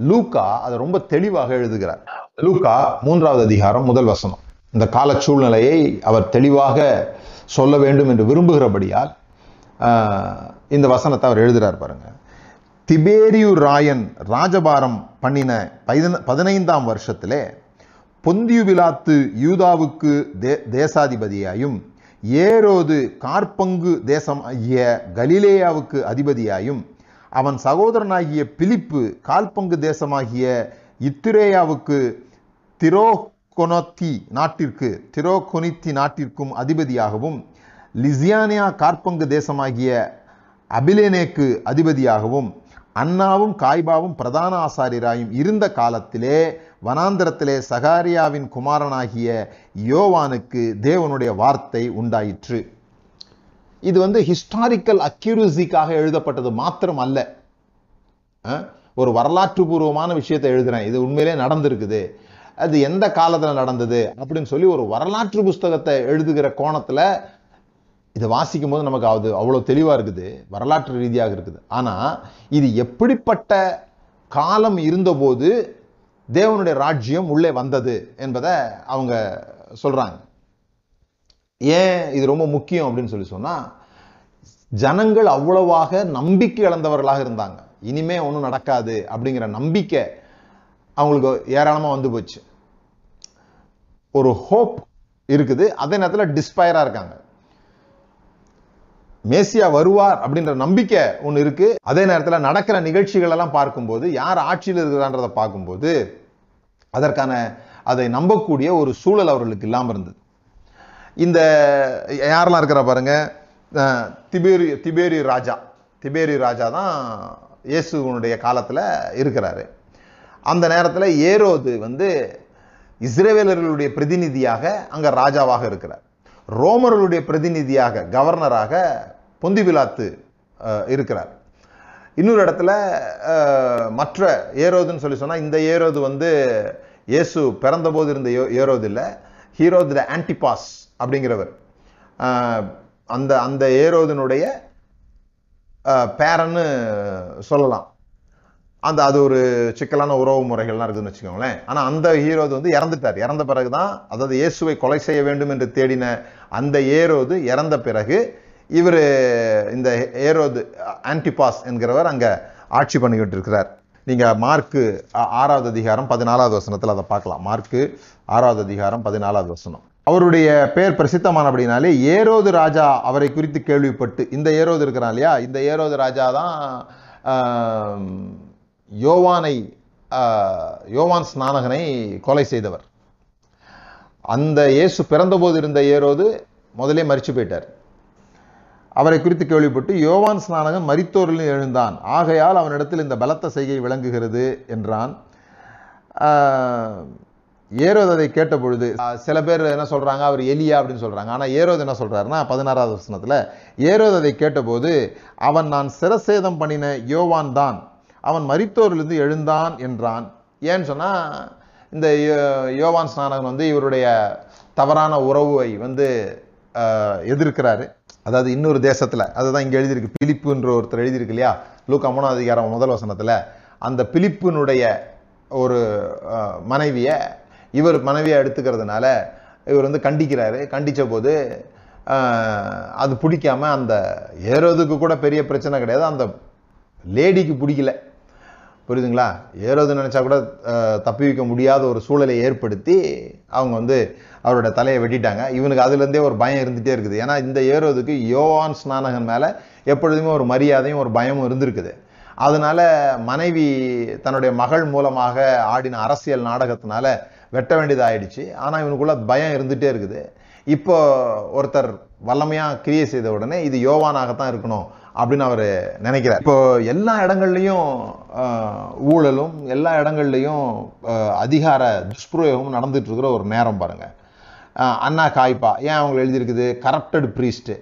லூக்கா அதை ரொம்ப தெளிவாக எழுதுகிறார். லூக்கா மூன்றாவது அதிகாரம் முதல் வசனம். இந்த கால சூழ்நிலையை அவர் தெளிவாக சொல்ல வேண்டும் என்று விரும்புகிறபடியால் இந்த வசனத்தை அவர் எழுதுகிறார் பாருங்க. திபேரியு ராயன் ராஜபாரம் பண்ணின பதின- பதினைந்தாம் வருஷத்திலே பொந்தியு விலாத்து யூதாவுக்கு தே தேசாதிபதியாயும் ஏரோது கார்பங்கு தேசம் ஆகிய கலிலேயாவுக்கு அதிபதியாயும் அவன் சகோதரனாகிய பிலிப்பு கால்பங்கு தேசமாகிய இத்திரேயாவுக்கு திரோகொனத்தி நாட்டிற்கு திரோகொனித்தி நாட்டிற்கும் அதிபதியாகவும் லிசியானியா கார்பங்கு தேசமாகிய அபிலேனேக்கு அதிபதியாகவும் அன்னாவும் காய்பாவும் பிரதான ஆசாரியராயும் இருந்த காலத்திலே வனாந்திரத்திலே சகாரியாவின் குமாரனாகிய யோவானுக்கு தேவனுடைய வார்த்தை உண்டாயிற்று. இது வந்து ஹிஸ்டாரிக்கல் அக்யூரசிக்காக எழுதப்பட்டது மாத்திரம் அல்ல ஒரு வரலாற்று பூர்வமான விஷயத்தை எழுதுறேன். இது உண்மையிலே நடந்திருக்குது. அது எந்த காலத்துல நடந்தது அப்படின்னு சொல்லி ஒரு வரலாற்று புஸ்தகத்தை எழுதுகிற கோணத்துல இதை வாசிக்கும் போது நமக்கு அது அவ்வளோ தெளிவாக இருக்குது வரலாற்று ரீதியாக இருக்குது. ஆனா இது எப்படிப்பட்ட காலம் இருந்தபோது தேவனுடைய ராஜ்யம் உள்ளே வந்தது என்பதை அவங்க சொல்றாங்க. ஏன் இது ரொம்ப முக்கியம் அப்படின்னு சொல்லி சொன்னா ஜனங்கள் அவ்வளவாக நம்பிக்கை இழந்தவர்களாக இருந்தாங்க. இனிமே ஒன்றும் நடக்காது அப்படிங்கிற நம்பிக்கை அவங்களுக்கு ஏராளமாக வந்து போச்சு. ஒரு ஹோப் இருக்குது. அதே நேரத்தில் டிஸ்பயராக இருக்காங்க. மேசியா வருவார் அப்படின்ற நம்பிக்கை ஒன்று இருக்கு. அதே நேரத்தில் நடக்கிற நிகழ்ச்சிகள் எல்லாம் பார்க்கும்போது யார் ஆட்சியில் இருக்கிறான்றதை பார்க்கும்போது அதற்கான அதை நம்பக்கூடிய ஒரு சூழல் அவர்களுக்கு இல்லாமல் இருந்தது. இந்த யாரெல்லாம் இருக்கிறா பாருங்க திபேரி திபேரி ராஜா. திபேரி ராஜா தான் இயேசுவனுடைய காலத்தில் இருக்கிறாரு. அந்த நேரத்தில் ஏரோது வந்து இஸ்ரேவேலர்களுடைய பிரதிநிதியாக அங்க ராஜாவாக இருக்கிறார். ரோமர்களுடைய பிரதிநிதியாக கவர்னராக பொந்தி விழாத்து இருக்கிறார். இன்னொரு இடத்துல மற்ற ஏரோதுன்னு சொல்லி சொன்னால் இந்த ஏரோது வந்து இயேசு பிறந்தபோது இருந்த ஏ- ஏரோது இல்லை ஹீரோது த ஆன்டிபாஸ் அப்படிங்கிறவர். அந்த அந்த ஏரோதினுடைய பேரன்னு சொல்லலாம். அந்த அது ஒரு சிக்கலான உறவு முறைகள்லாம் இருக்குதுன்னு வச்சுக்கோங்களேன். ஆனால் அந்த ஹீரோது வந்து இறந்துட்டார். இறந்த பிறகு தான் அதாவது இயேசுவை கொலை செய்ய வேண்டும் என்று தேடின அந்த ஏரோது இறந்த பிறகு இவர் இந்த ஏரோது ஆன்டிபாஸ் என்கிறவர் அங்கே ஆட்சி பண்ணிக்கிட்டு இருக்கிறார் நீங்க மார்க்கு ஆறாவது அதிகாரம் பதினாலாவது வசனத்தில் அதை பார்க்கலாம். மார்க்கு ஆறாவது அதிகாரம் பதினாலாவது வசனம். அவருடைய பெயர் பிரசித்தமானபடினாலே ஏரோது ராஜா அவரை குறித்து கேள்விப்பட்டு இந்த ஏரோது இருக்கிறான் இல்லையா? இந்த ஏரோது ராஜா தான் யோவானை யோவான் ஸ்நானகனை கொலை செய்தவர். அந்த இயேசு பிறந்தபோது இருந்த ஏரோது முதலே மறிச்சு போயிட்டார். அவரை குறித்து கேள்விப்பட்டு யோவான் ஸ்நானகன் மரித்தோரில் எழுந்தான். ஆகையால் அவனிடத்தில் இந்த பலத்த செய்கை விளங்குகிறது என்றான். ஏரோது அதை கேட்ட பொழுது சில பேர் என்ன சொல்கிறாங்க அவர் எலியா அப்படின்னு சொல்கிறாங்க ஆனால் ஏரோது என்ன சொல்கிறாருன்னா பதினாறாவது வருஷத்தில் ஏரோது அதை கேட்டபோது அவன் நான் சிரசேதம் பண்ணின யோவான் தான். அவன் மரித்தோரிலிருந்து எழுந்தான் என்றான். ஏன்னு சொன்னால் இந்த யோ- யோவான் ஸ்நானகன் வந்து இவருடைய தவறான உறவை வந்து எதிர்க்கிறாரு. அதாவது இன்னொரு தேசத்தில் அதுதான் இங்கே எழுதியிருக்கு பிலிப்புன்ற ஒருத்தர் எழுதியிருக்கு இல்லையா? லூக்கா மூணாவது அதிகாரம் முதல் வசனத்தில். அந்த பிலிப்பினுடைய ஒரு மனைவியை இவர் மனைவியை எடுத்துக்கிறதுனால இவர் வந்து கண்டிக்கிறாரு. கண்டித்த போது அது பிடிக்காம அந்த ஏறதுக்கு கூட பெரிய பிரச்சனை கிடையாது. அந்த லேடிக்கு பிடிக்கல. புரியுதுங்களா? ஏறோது நினச்சா கூட தப்பி வைக்க முடியாத ஒரு சூழலை ஏற்படுத்தி அவங்க வந்து அவரோட தலையை வெட்டிட்டாங்க. இவனுக்கு அதுலேருந்தே ஒரு பயம் இருந்துகிட்டே இருக்குது. ஏன்னா இந்த ஏரோதுக்கு யோவான் ஸ்நானகன் மேலே எப்பொழுதுமே ஒரு மரியாதையும் ஒரு பயமும் இருந்திருக்குது. அதனால மனைவி தன்னுடைய மகள் மூலமாக ஆடின அரசியல் நாடகத்தினால வெட்ட வேண்டியதாயிடுச்சு. ஆனால் இவனுக்குள்ள பயம் இருந்துகிட்டே இருக்குது. இப்போ ஒருத்தர் வல்லமையாக கிரியை செய்த உடனே இது யோவானாகத்தான் இருக்கணும். அப்படின்னு அவர் நினைக்கிறார். இப்போ எல்லா இடங்கள்லையும் ஊழலும் எல்லா இடங்கள்லையும் அதிகார துஷ்பிரயோகமும் நடந்துட்டு இருக்கிற ஒரு நேரம் பாருங்க. அண்ணா காய்ப்பா ஏன் அவங்க எழுதியிருக்குது? கரப்டட் ப்ரீஸ்ட்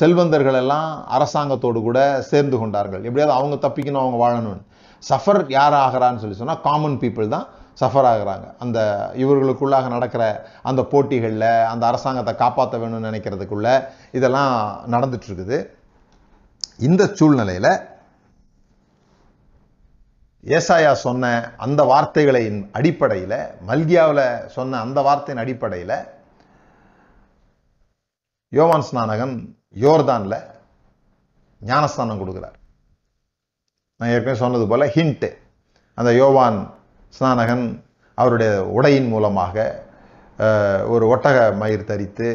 செல்வந்தர்கள் எல்லாம் அரசாங்கத்தோடு கூட சேர்ந்து கொண்டார்கள். எப்படியாவது அவங்க தப்பிக்கணும் அவங்க வாழணும்னு. சஃபர் யார் ஆகிறான்னு சொல்லி சொன்னால் காமன் பீப்புள் தான் சஃபர் ஆகுறாங்க. அந்த இவர்களுக்குள்ளாக நடக்கிற அந்த போட்டிகளில் அந்த அரசாங்கத்தை காப்பாற்ற வேணும்னு நினைக்கிறதுக்குள்ள இதெல்லாம் நடந்துட்டுருக்குது. இந்த சூழ்நிலையில ஏசாயா சொன்ன அந்த வார்த்தைகளின் அடிப்படையில் மல்கியாவில் சொன்ன அந்த வார்த்தையின் அடிப்படையில் யோவான் ஸ்நானகன் யோர்தான்ல ஞானஸ்தானம் கொடுக்குறார். நான் ஏற்கனவே சொன்னது போல ஹிண்ட்டு அந்த யோவான் ஸ்நானகன் அவருடைய உடையின் மூலமாக ஒரு ஒட்டக மயிர் தரித்து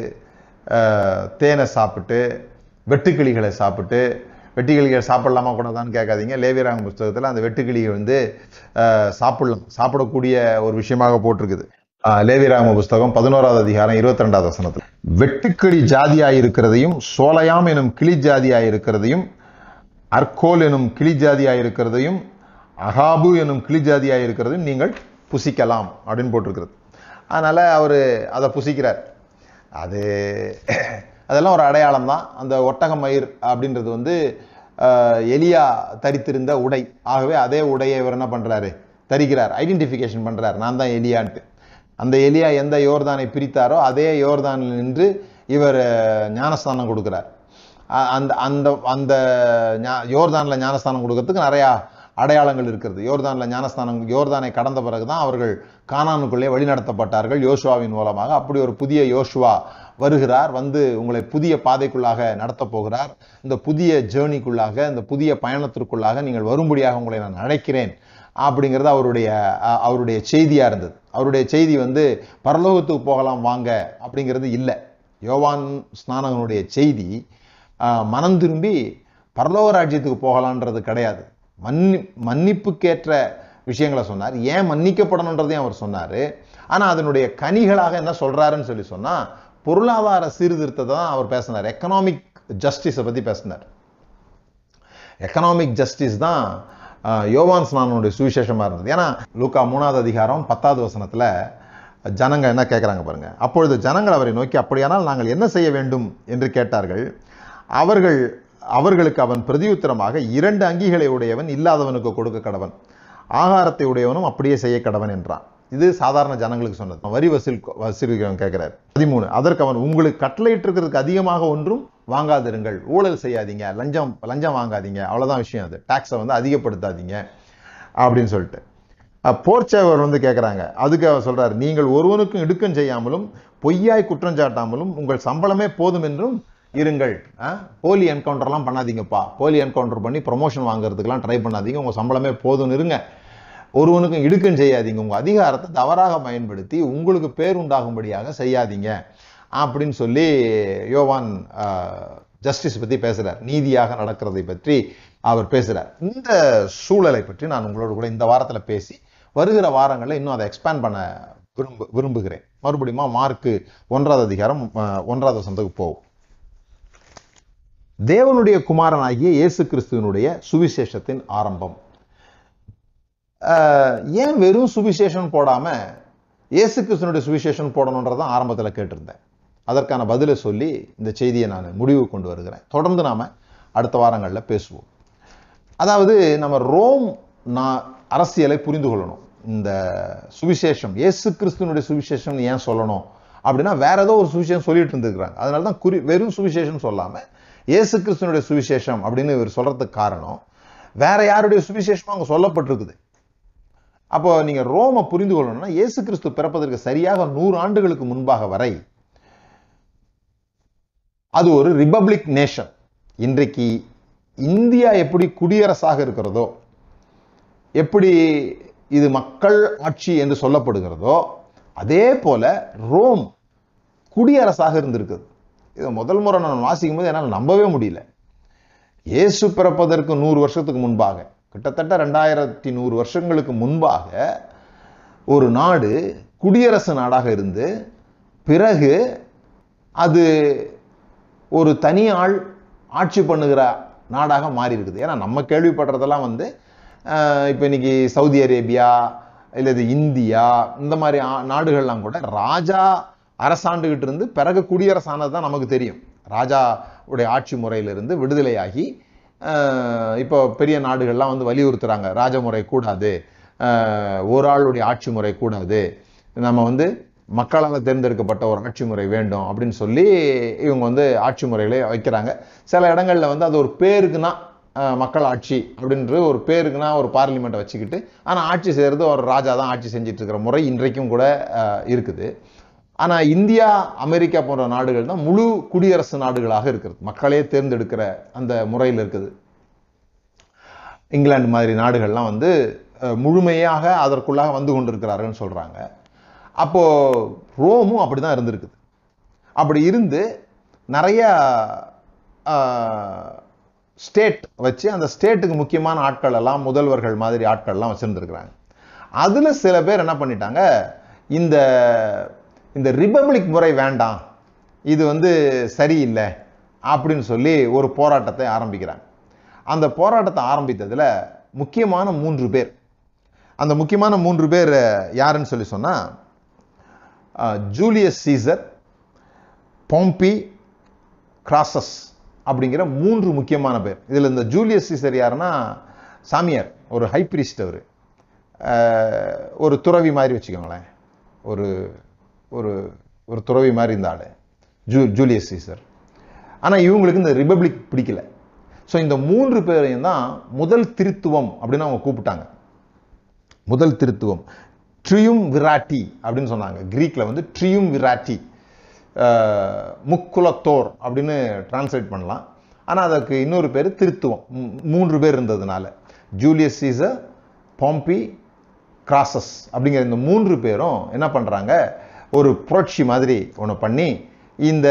தேனை சாப்பிட்டு வெட்டுக்கிளிகளை சாப்பிட்டு வெட்டுக்கிளிகள் சாப்பிடலாமா கூடாதான்னு கேட்காதீங்க. லேவியராங்க புஸ்தகத்தில் அந்த வெட்டுக்கிளியை வந்து அஹ், சாப்பிடலாம். சாப்பிடக்கூடிய ஒரு விஷயமாக போட்டிருக்குது. லேவிராம புஸ்தகம் பதினோராவது அதிகாரம் இருபத்தி ரெண்டாவது வசனத்தில். வெட்டுக்கிளி ஜாதியாக இருக்கிறதையும் சோலையாம் எனும் கிளி ஜாதியாக இருக்கிறதையும் அர்கோல் எனும் கிளி ஜாதியாய் இருக்கிறதையும் அகாபு எனும் கிளி ஜாதியாக இருக்கிறதையும் நீங்கள் புசிக்கலாம் அப்படின்னு போட்டிருக்கிறது. அதனால அவர் அதை புசிக்கிறார். அது அதெல்லாம் ஒரு அடையாளம் தான் அந்த ஒட்டக மயிர் அப்படின்றது வந்து எலியா தரித்திருந்த உடை. ஆகவே அதே உடையை இவர் என்ன பண்றாரு? தரிக்கிறார். ஐடென்டிஃபிகேஷன் பண்ணுறார் நான் தான் எலியான்ட்டு. அந்த எலியா எந்த யோர்தானை பிரித்தாரோ அதே யோர்தானில் நின்று இவர் ஞானஸ்தானம் கொடுக்குறார். அ- அந்த அந்த அந்த ஞா- ஞானஸ்தானம் கொடுக்கறதுக்கு நிறையா அடையாளங்கள் இருக்கிறது. யோர்தானில் ஞானஸ்தானம் யோர்தானை கடந்த பிறகு தான் அவர்கள் கானானுக்குள்ளே வழிநடத்தப்பட்டார்கள் யோசுவாவின் மூலமாக. அப்படி ஒரு புதிய யோசுவா வருகிறார் வந்து உங்களை புதிய பாதைக்குள்ளாக நடத்தப் போகிறார். இந்த புதிய ஜேர்னிக்குள்ளாக இந்த புதிய பயணத்திற்குள்ளாக நீங்கள் வரும்படியாக உங்களை நான் அழைக்கிறேன் அப்படிங்கிறது அவருடைய அவருடைய செய்தியா இருந்தது. அவருடைய செய்தி வந்து பரலோகத்துக்கு போகலாம் வாங்க அப்படிங்கிறது இல்லை. யோவான் ஸ்நானகனுடைய செய்தி ஆஹ், மனம் திரும்பி பரலோக ராஜ்யத்துக்கு போகலான்றது கிடையாது. மன்னி மன்னிப்புக்கேற்ற விஷயங்களை சொன்னார். ஏன் மன்னிக்கப்படணுன்றதையும் அவர் சொன்னார். ஆனால் அதனுடைய கனிகளாக என்ன சொல்றாருன்னு சொல்லி சொன்னா பொருளாதார சீர்திருத்தத்தை தான் அவர் பேசினார். எக்கனாமிக் ஜஸ்டிஸை பற்றி பேசினார். எக்கனாமிக் ஜஸ்டிஸ் தான் அஹ், யோவான் ஸ்நானனுடைய சுவிசேஷமா இருந்தது. ஏன்னா லூக்கா மூணாவது அதிகாரம் பத்தாவது வசனத்துல ஜனங்க என்ன கேட்குறாங்க பாருங்க. அப்பொழுது ஜனங்கள் அவரை நோக்கி அப்படியானால் நாங்கள் என்ன செய்ய வேண்டும்? என்று கேட்டார்கள். அவர்கள் அவர்களுக்கு அவன் பிரதியுத்தரமாக இரண்டு அங்கிகளை உடையவன் இல்லாதவனுக்கு கொடுக்க கடவன். ஆகாரத்தை உடையவனும் அப்படியே செய்ய கடவன் என்றான். இது சாதாரண ஜனங்களுக்கு சொன்னது. வரி வசூல் வசூலிக்கிறவன் கேட்கிறார் பதிமூணு அதற்கு அவன் உங்களுக்கு கட்டளையிட்டிருக்கிறதுக்கு அதிகமாக ஒன்றும் வாங்காதிருங்கள். ஊழல் செய்யாதீங்க. லஞ்சம் லஞ்சம் வாங்காதீங்க. அவ்வளோதான் விஷயம் அது. டாக்ஸை வந்து அதிகப்படுத்தாதீங்க. அப்படின்னு சொல்லிட்டு. போர்ச்சேவர் வந்து கேட்குறாங்க அதுக்கு அவர் சொல்கிறார் நீங்கள் ஒருவனுக்கும் இடுக்கம் செய்யாமலும் பொய்யாய் குற்றம் சாட்டாமலும் உங்கள் சம்பளமே போதும் என்றும் இருங்கள். போலி என்கவுண்டர்லாம் பண்ணாதீங்கப்பா. போலி என்கவுண்டர் பண்ணி ப்ரொமோஷன் வாங்குறதுக்கெல்லாம் ட்ரை பண்ணாதீங்க. உங்கள் சம்பளமே போதும்னு இருங்க. ஒருவனுக்கும் இடுக்கம் செய்யாதீங்க. உங்க அதிகாரத்தை தவறாக பயன்படுத்தி உங்களுக்கு பேர் உண்டாகும்படியாக செய்யாதீங்க. அப்படின்னு சொல்லி யோவான் ஜஸ்டிஸ் பத்தி பேசுகிறார் நீதியாக நடக்கிறதை பற்றி அவர் பேசுறார். இந்த சூழலை பற்றி நான் உங்களோட கூட இந்த வாரத்துல பேசி வருகிற வாரங்களில் இன்னும் அதை எக்ஸ்பேண்ட் பண்ண விரும்பு விரும்புகிறேன். மறுபடியும் மார்க்கு ஒன்றாவது அதிகாரம் ஒன்றாவது வசனத்துக்கு போகும் தேவனுடைய குமாரனாகிய இயேசு கிறிஸ்துவனுடைய சுவிசேஷத்தின் ஆரம்பம். ஏன் வெறும் சுவிசேஷம் போடாம இயேசு கிருஷ்ணனுடைய சுவிசேஷம் போடணுன்றதான் ஆரம்பத்தில் கேட்டிருந்தேன். அதற்கான பதிலை சொல்லி இந்த செய்தியை நான் முடிவு கொண்டு வருகிறேன். தொடர்ந்து நாம அடுத்த வாரங்களில் பேசுவோம். அதாவது நம்ம ரோம் நான் அரசியலை புரிந்து கொள்ளணும். இந்த சுவிசேஷம் இயேசு கிறிஸ்துவனுடைய சுவிசேஷம் ஏன் சொல்லணும்? அப்படின்னா வேற ஏதோ ஒரு சுவிசேஷம் சொல்லிட்டு இருந்திருக்கிறாங்க. அதனால தான் குறி வெறும் சுவிசேஷம் சொல்லாமல் இயேசு கிறிஸ்துவனுடைய சுவிசேஷம் அப்படின்னு இவர் சொல்றதுக்கு காரணம் வேற யாருடைய சுவிசேஷமும் அங்கே சொல்லப்பட்டிருக்குது. அப்போ நீங்கள் ரோமை புரிந்து கொள்ளணும்னா இயேசு கிறிஸ்து பிறப்பதற்கு சரியாக நூறு ஆண்டுகளுக்கு முன்பாக வரை அது ஒரு ரிபப்ளிக் நேஷன். இன்றைக்கு இந்தியா எப்படி குடியரசாக இருக்கிறதோ எப்படி இது மக்கள் ஆட்சி என்று சொல்லப்படுகிறதோ அதே போல ரோம் குடியரசாக இருந்திருக்குது. இதை முதல் முறை நான் வாசிக்கும் போது என்னால் நம்பவே முடியல. இயேசு பிறப்பதற்கு நூறு வருஷத்துக்கு முன்பாக கிட்டத்தட்ட ரெண்டாயிரத்தி நூறு வருஷங்களுக்கு முன்பாக ஒரு நாடு குடியரசு நாடாக இருந்து பிறகு அது ஒரு தனி ஆள் ஆட்சி பண்ணுகிற நாடாக மாறி இருக்குது. ஏன்னா நம்ம கேள்விப்படுறதெல்லாம் வந்து இப்போ இன்னைக்கு சவுதி அரேபியா இல்லது இந்தியா இந்த மாதிரி ஆ- நாடுகள்லாம் கூட ராஜா அரசாண்டுகிட்டு இருந்து பிறகு குடியரசானது தான் நமக்கு தெரியும். ராஜா உடைய ஆட்சி முறையிலிருந்து விடுதலையாகி இப்போ பெரிய நாடுகள்லாம் வந்து வலியுறுத்துகிறாங்க ராஜமுறை கூடாது. ஒரு ஆளுடைய ஆட்சி முறை கூடாது. நம்ம வந்து மக்களால் தேர்ந்தெடுக்கப்பட்ட ஒரு ஆட்சி முறை வேண்டும் அப்படின்னு சொல்லி இவங்க வந்து ஆட்சி முறைகளை வைக்கிறாங்க. சில இடங்களில் வந்து அது ஒரு பேருக்குன்னா மக்கள் ஆட்சி அப்படின்ற ஒரு பேருக்குன்னா ஒரு பார்லிமெண்ட்டை வச்சுக்கிட்டு ஆனால் ஆட்சி செய்கிறது ஒரு ராஜா தான் ஆட்சி செஞ்சிட்ருக்கிற முறை இன்றைக்கும் கூட இருக்குது. ஆனால் இந்தியா அமெரிக்கா போன்ற நாடுகள் தான் முழு குடியரசு நாடுகளாக இருக்கிறது. மக்களே தேர்ந்தெடுக்கிற அந்த முறையில் இருக்குது. இங்கிலாந்து மாதிரி நாடுகள்லாம் வந்து முழுமையாக அதற்குள்ளாக வந்து கொண்டிருக்கிறார்கள்னு சொல்கிறாங்க அப்போது ரோமும் அப்படிதான் இருந்திருக்குது. அப்படி இருந்து நிறைய ஸ்டேட் வச்சு அந்த ஸ்டேட்டுக்கு முக்கியமான ஆட்கள் எல்லாம் முதல்வர்கள் மாதிரி ஆட்கள்லாம் வச்சுருந்துருக்குறாங்க. அதில் சில பேர் என்ன பண்ணிட்டாங்க இந்த இந்த ரிபப்ளிக் முறை வேண்டாம் இது வந்து சரியில்லை அப்படின்னு சொல்லி ஒரு போராட்டத்தை ஆரம்பிக்கிறாங்க. அந்த போராட்டத்தை ஆரம்பித்ததில் முக்கியமான மூன்று பேர். அந்த முக்கியமான மூன்று பேர் யாருன்னு சொல்லி சொன்னால் ஜூலியஸ் சீசர் பொம்பி கிராசஸ் அப்படிங்கிற மூன்று முக்கியமான பேர். இதில் இந்த ஜூலியஸ் சீசர் யாருன்னா சாமியார் ஒரு ஹைப்ரிஸ்ட் அவர். ஒரு துறவி மாதிரி வச்சுக்கோங்களேன். ஒரு ஒரு ஒரு துறவி மாதிரி இந்த ஆள். ஜூ ஜூலியஸ் சீசர். ஆனால் இவங்களுக்கு இந்த ரிபப்ளிக் பிடிக்கல. ஸோ இந்த மூன்று பேரையும் தான் முதல் திருத்துவம் அப்படின்னு அவங்க கூப்பிட்டாங்க. முதல் திருத்துவம். ட்ரியும் விராட்டி அப்படின்னு சொன்னாங்க. க்ரீக்கில் வந்து ட்ரியும் விராட்டி முக்குலத்தோர் அப்படின்னு டிரான்ஸ்லேட் பண்ணலாம். ஆனால் அதற்கு இன்னொரு பேர் திருத்துவம். மூன்று பேர் இருந்ததுனால. ஜூலியஸ் சீசர் பாம்பி கிராசஸ் அப்படிங்கிற இந்த மூன்று பேரும் என்ன பண்ணுறாங்க ஒரு புரட்சி மாதிரி ஒன்று பண்ணி இந்த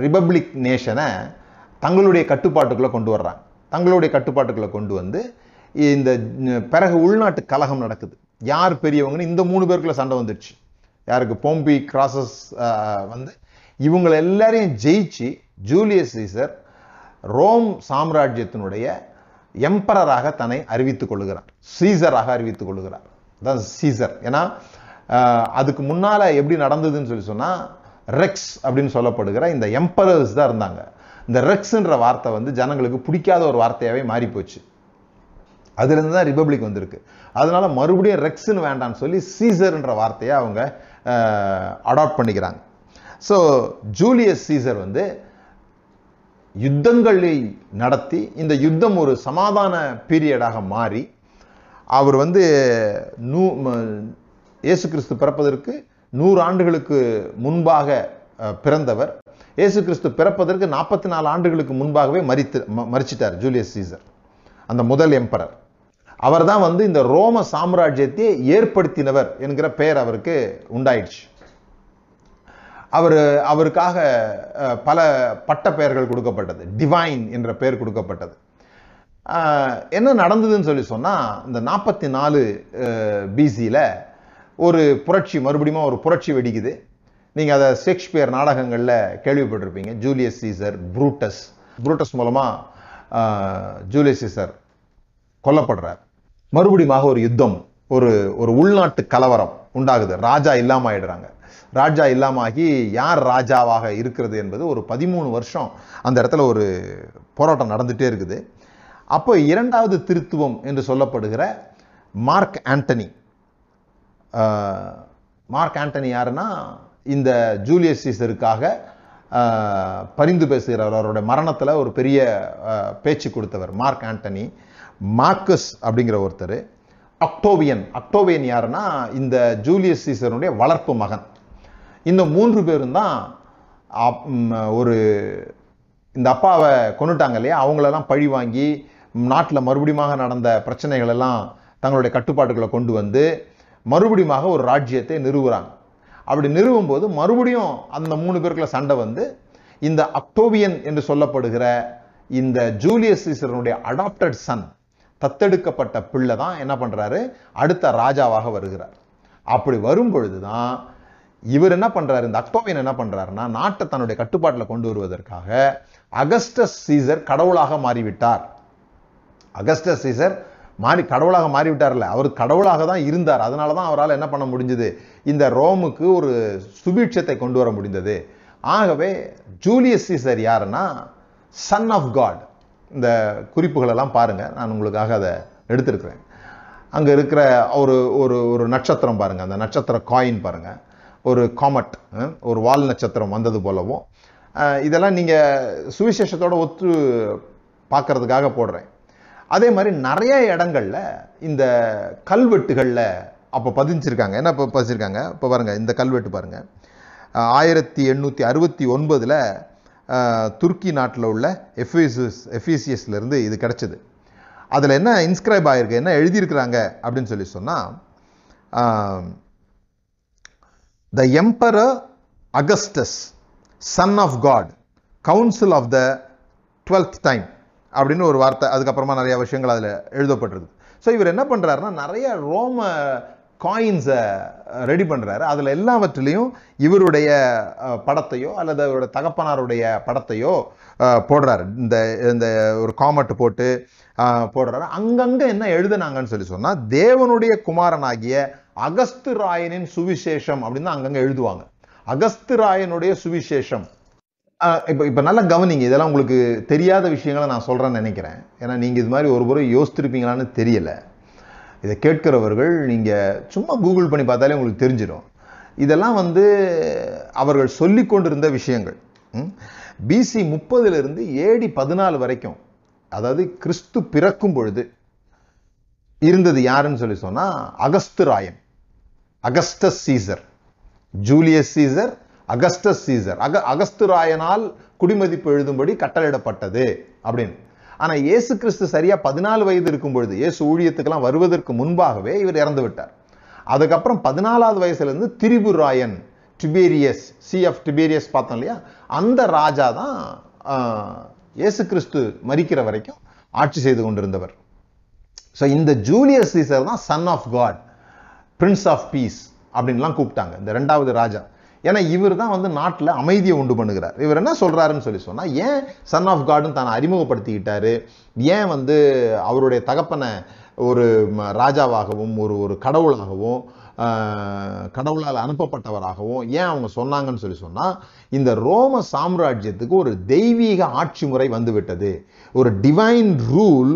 ரிபப்ளிக் நேஷனை தங்களுடைய கட்டுப்பாட்டுக்குள்ளே கொண்டு வர்றாங்க. தங்களுடைய கட்டுப்பாட்டுக்குள்ளே கொண்டு வந்து இந்த பிறகு உள்நாட்டு கலகம் நடக்குது. யார் பெரியவங்கன்னு இந்த மூணு பேருக்குள்ள சண்டை வந்துடுச்சு. யாருக்கு? போம்பி கிராசஸ் வந்து இவங்களை எல்லாரையும் ஜெயிச்சு ஜூலியஸ் சீசர் ரோம் சாம்ராஜ்யத்தினுடைய எம்பரராக தன்னை அறிவித்துக் கொள்கிறார். சீசராக அறிவித்துக் கொள்கிறார். அதான் சீசர் ஏன்னா அதுக்கு முன்னால எப்படி நடந்ததுன்னு சொல்லி சொன்னால் ரெக்ஸ் அப்படின்னு சொல்லப்படுகிற இந்த எம்பரர்ஸ் தான் இருந்தாங்க. இந்த ரெக்ஸ்ன்ற வார்த்தை வந்து ஜனங்களுக்கு பிடிக்காத ஒரு வார்த்தையாகவே மாறி போச்சு தான் ரிபப்ளிக் வந்திருக்கு. அதனால மறுபடியும் ரெக்ஸ்ன்னு வேண்டாம்னு சொல்லி சீசர்ன்ற வார்த்தையை அவங்க அடாப்ட் பண்ணிக்கிறாங்க. ஸோ ஜூலியஸ் சீசர் வந்து யுத்தங்களை நடத்தி இந்த யுத்தம் ஒரு சமாதான பீரியடாக மாறி அவர் வந்து நூ ம- இயேசு கிறிஸ்து பிறப்பதற்கு நூறு ஆண்டுகளுக்கு முன்பாக பிறந்தவர். இயேசு கிறிஸ்து பிறப்பதற்கு நாற்பத்தி நாலு ஆண்டுகளுக்கு முன்பாகவே மறித்து மறிச்சிட்டார் ஜூலியஸ் சீசர் அந்த முதல் எம்பரர். அவர்தான் வந்து இந்த ரோம சாம்ராஜ்யத்தை ஏற்படுத்தினவர் என்கிற பெயர் அவருக்கு உண்டாயிடுச்சு. அவர் அவருக்காக அஹ், பல பட்ட பெயர்கள் கொடுக்கப்பட்டது. டிவைன் என்ற பெயர் கொடுக்கப்பட்டது. என்ன நடந்ததுன்னு சொல்லி சொன்னா இந்த நாற்பத்தி நாலு பிசியில் ஒரு புரட்சி மறுபடியும் ஒரு புரட்சி வெடிக்குது. நீங்கள் அதை ஷேக்ஸ்பியர் நாடகங்களில் கேள்விப்பட்டிருப்பீங்க. Julius Caesar Brutus. ப்ரூட்டஸ் மூலமாக ஜூலியஸ் சீசர் கொல்லப்படுறார். மறுபடியும் ஒரு யுத்தம் ஒரு ஒரு உள்நாட்டு கலவரம் உண்டாகுது. ராஜா இல்லாமல் ஆயிடுறாங்க ராஜா இல்லாமாகி யார் ராஜாவாக இருக்கிறது என்பது ஒரு பதிமூணு வருஷம் அந்த இடத்துல ஒரு போராட்டம் நடந்துகிட்டே இருக்குது. அப்போ இரண்டாவது திருத்துவம் என்று சொல்லப்படுகிற மார்க் ஆண்டனி மார்க் ஆண்டனி யாருன்னா இந்த ஜூலியஸ் சீசருக்காக பரிந்து பேசுகிறவர் அவருடைய மரணத்தில் ஒரு பெரிய பேச்சு கொடுத்தவர் மார்க் ஆண்டனி. மார்க்கஸ் அப்படிங்கிற ஒருத்தர். அக்டோவியன் அக்டோவியன் யாருன்னா இந்த ஜூலியஸ் சீசருடைய வளர்ப்பு மகன். இந்த மூன்று பேரும் தான் ஒரு இந்த அப்பாவை கொண்டுட்டாங்க இல்லையா? அவங்களெல்லாம் பழி வாங்கி நாட்டில் மறுபடியும் நடந்த பிரச்சனைகள் எல்லாம் தங்களுடைய கட்டுப்பாட்டுகளை கொண்டு வந்து மறுபடியும் ஒரு ராஜ்யத்தை நிறுவுறாங்க. அப்படி நிறுவும் போது மறுபடியும் அந்த மூணு பேருக்குள்ள சண்டை வந்து இந்த அக்டோவியன் என்று சொல்லப்படுகிற இந்த ஜூலியஸ் சீசரனுடைய அடாப்டட் சன் தத்தெடுக்கப்பட்ட பிள்ளை தான் என்ன பண்றாரு? அடுத்த ராஜாவாக வருகிறார். அப்படி வரும் பொழுதுதான் இவர் என்ன பண்றாரு? இந்த அக்டோபியன் என்ன பண்றாருன்னா நாட்டை தன்னுடைய கட்டுப்பாட்டில் கொண்டு வருவதற்காக அகஸ்டஸ் சீசர் கடவுளாக மாறிவிட்டார். அகஸ்டஸ் சீசர் மாறி கடவுளாக மாறிவிட்டார்ல. அவர் கடவுளாக தான் இருந்தார். அதனால தான் அவரால் என்ன பண்ண முடிஞ்சது? இந்த ரோமுக்கு ஒரு சுபீட்சத்தை கொண்டு வர முடிந்தது. ஆகவே ஜூலியஸ் சீசர் யாருன்னா? சன் ஆஃப் காட் இந்த குறிப்புகளெல்லாம் பாருங்கள் நான் உங்களுக்காக அதை எடுத்திருக்கிறேன். அங்கே இருக்கிற ஒரு ஒரு ஒரு நட்சத்திரம் பாருங்கள் அந்த நட்சத்திர காயின் பாருங்க. ஒரு காமட் ஒரு வால் நட்சத்திரம் வந்தது போலவும் இதெல்லாம் நீங்கள் சுவிசேஷத்தோட ஒத்து பார்க்கறதுக்காக போடுறேன். அதே மாதிரி நிறைய இடங்கள்ல இந்த கல்வெட்டுகளில் அப்போ பதிஞ்சிருக்காங்க. என்ன இப்போ பதிச்சிருக்காங்க இப்போ பாருங்கள் இந்த கல்வெட்டு பாருங்கள் ஆயிரத்தி எண்ணூற்றி அறுபத்தி ஒன்பதில் துருக்கி நாட்டில் உள்ள எஃபிசியஸ் எஃபிசியஸ்லேருந்து இது கிடச்சிது. அதில் என்ன இன்ஸ்கிரைப் ஆயிருக்கு என்ன எழுதியிருக்கிறாங்க அப்படின்னு சொல்லி சொன்னால் the emperor Augustus son of God council of the twelfth time அப்படின்னு ஒரு வார்த்தை அதுக்கப்புறமா நிறைய விஷயங்கள் அதில் எழுதப்பட்டிருக்கு ஸோ இவர் என்ன பண்ணுறாருன்னா நிறைய ரோம காயின்ஸை ரெடி பண்ணுறாரு அதில் எல்லாவற்றிலையும் இவருடைய படத்தையோ அல்லது அவருடைய தகப்பனாருடைய படத்தையோ போடுறாரு. இந்த இந்த ஒரு காமெண்ட் போட்டு போடுறாரு. அங்கங்கே என்ன எழுதுனாங்கன்னு சொல்லி சொன்னால் தேவனுடைய குமாரனாகிய அகஸ்து ராயனின் சுவிசேஷம் அப்படின்னு தான் அங்கங்கே எழுதுவாங்க. அகஸ்து ராயனுடைய சுவிசேஷம். இப்போ இப்போ நல்லா கவனிங்க. இதெல்லாம் உங்களுக்கு தெரியாத விஷயங்களை நான் சொல்கிறேன்னு நினைக்கிறேன். ஏன்னா நீங்கள் இது மாதிரி ஒரு முறை யோசித்திருப்பீங்களான்னு தெரியலை. இதை கேட்கிறவர்கள் நீங்கள் சும்மா கூகுள் பண்ணி பார்த்தாலே உங்களுக்கு தெரிஞ்சிடும். இதெல்லாம் வந்து அவர்கள் சொல்லி கொண்டிருந்த விஷயங்கள். பிசி முப்பதுலேருந்து ஏடி பதினாலு வரைக்கும் அதாவது கிறிஸ்து பிறக்கும் பொழுது இருந்தது யாருன்னு சொல்லி சொன்னால் அகஸ்து Rayan. Augustus Caesar. Julius Caesar Augustus Caesar. அக அகஸ்து ராயனால் குடிமதிப்பு எழுதும்படி கட்டளையிடப்பட்டது அப்படின்னு. ஆனா இயேசு கிறிஸ்து சரியா பதினாலு வயது இருக்கும் பொழுது இயேசு ஊழியத்துக்கெல்லாம் வருவதற்கு முன்பாகவே இவர் இறந்து விட்டார். அதுக்கப்புறம் பதினாலாவது வயசுல இருந்து திரிபு ராயன் டிபேரியஸ் சி ஆஃப் டிபேரியஸ் பார்த்தோம் இல்லையா? அந்த ராஜா தான் ஆஹ், இயேசு கிறிஸ்து மரிக்கிற வரைக்கும் ஆட்சி செய்து கொண்டிருந்தவர். ஸோ இந்த ஜூலியஸ் சீசர் தான் son of God prince of peace அப்படின்லாம் கூப்பிட்டாங்க. இந்த ரெண்டாவது ராஜா. ஏன்னா இவர் தான் வந்து நாட்டில் அமைதியை உண்டு பண்ணுகிறார். இவர் என்ன சொல்கிறாருன்னு சொல்லி சொன்னால் ஏன் சன் ஆஃப் காடுன்னு தானே அறிமுகப்படுத்திக்கிட்டாரு? ஏன் வந்து அவருடைய தகப்பனை ஒரு ராஜாவாகவும் ஒரு ஒரு கடவுளாகவும் கடவுளால் அனுப்பப்பட்டவராகவும் ஏன் அவங்க சொன்னாங்கன்னு சொல்லி சொன்னால் இந்த ரோம சாம்ராஜ்யத்துக்கு ஒரு தெய்வீக ஆட்சி முறை வந்துவிட்டது. ஒரு டிவைன் ரூல்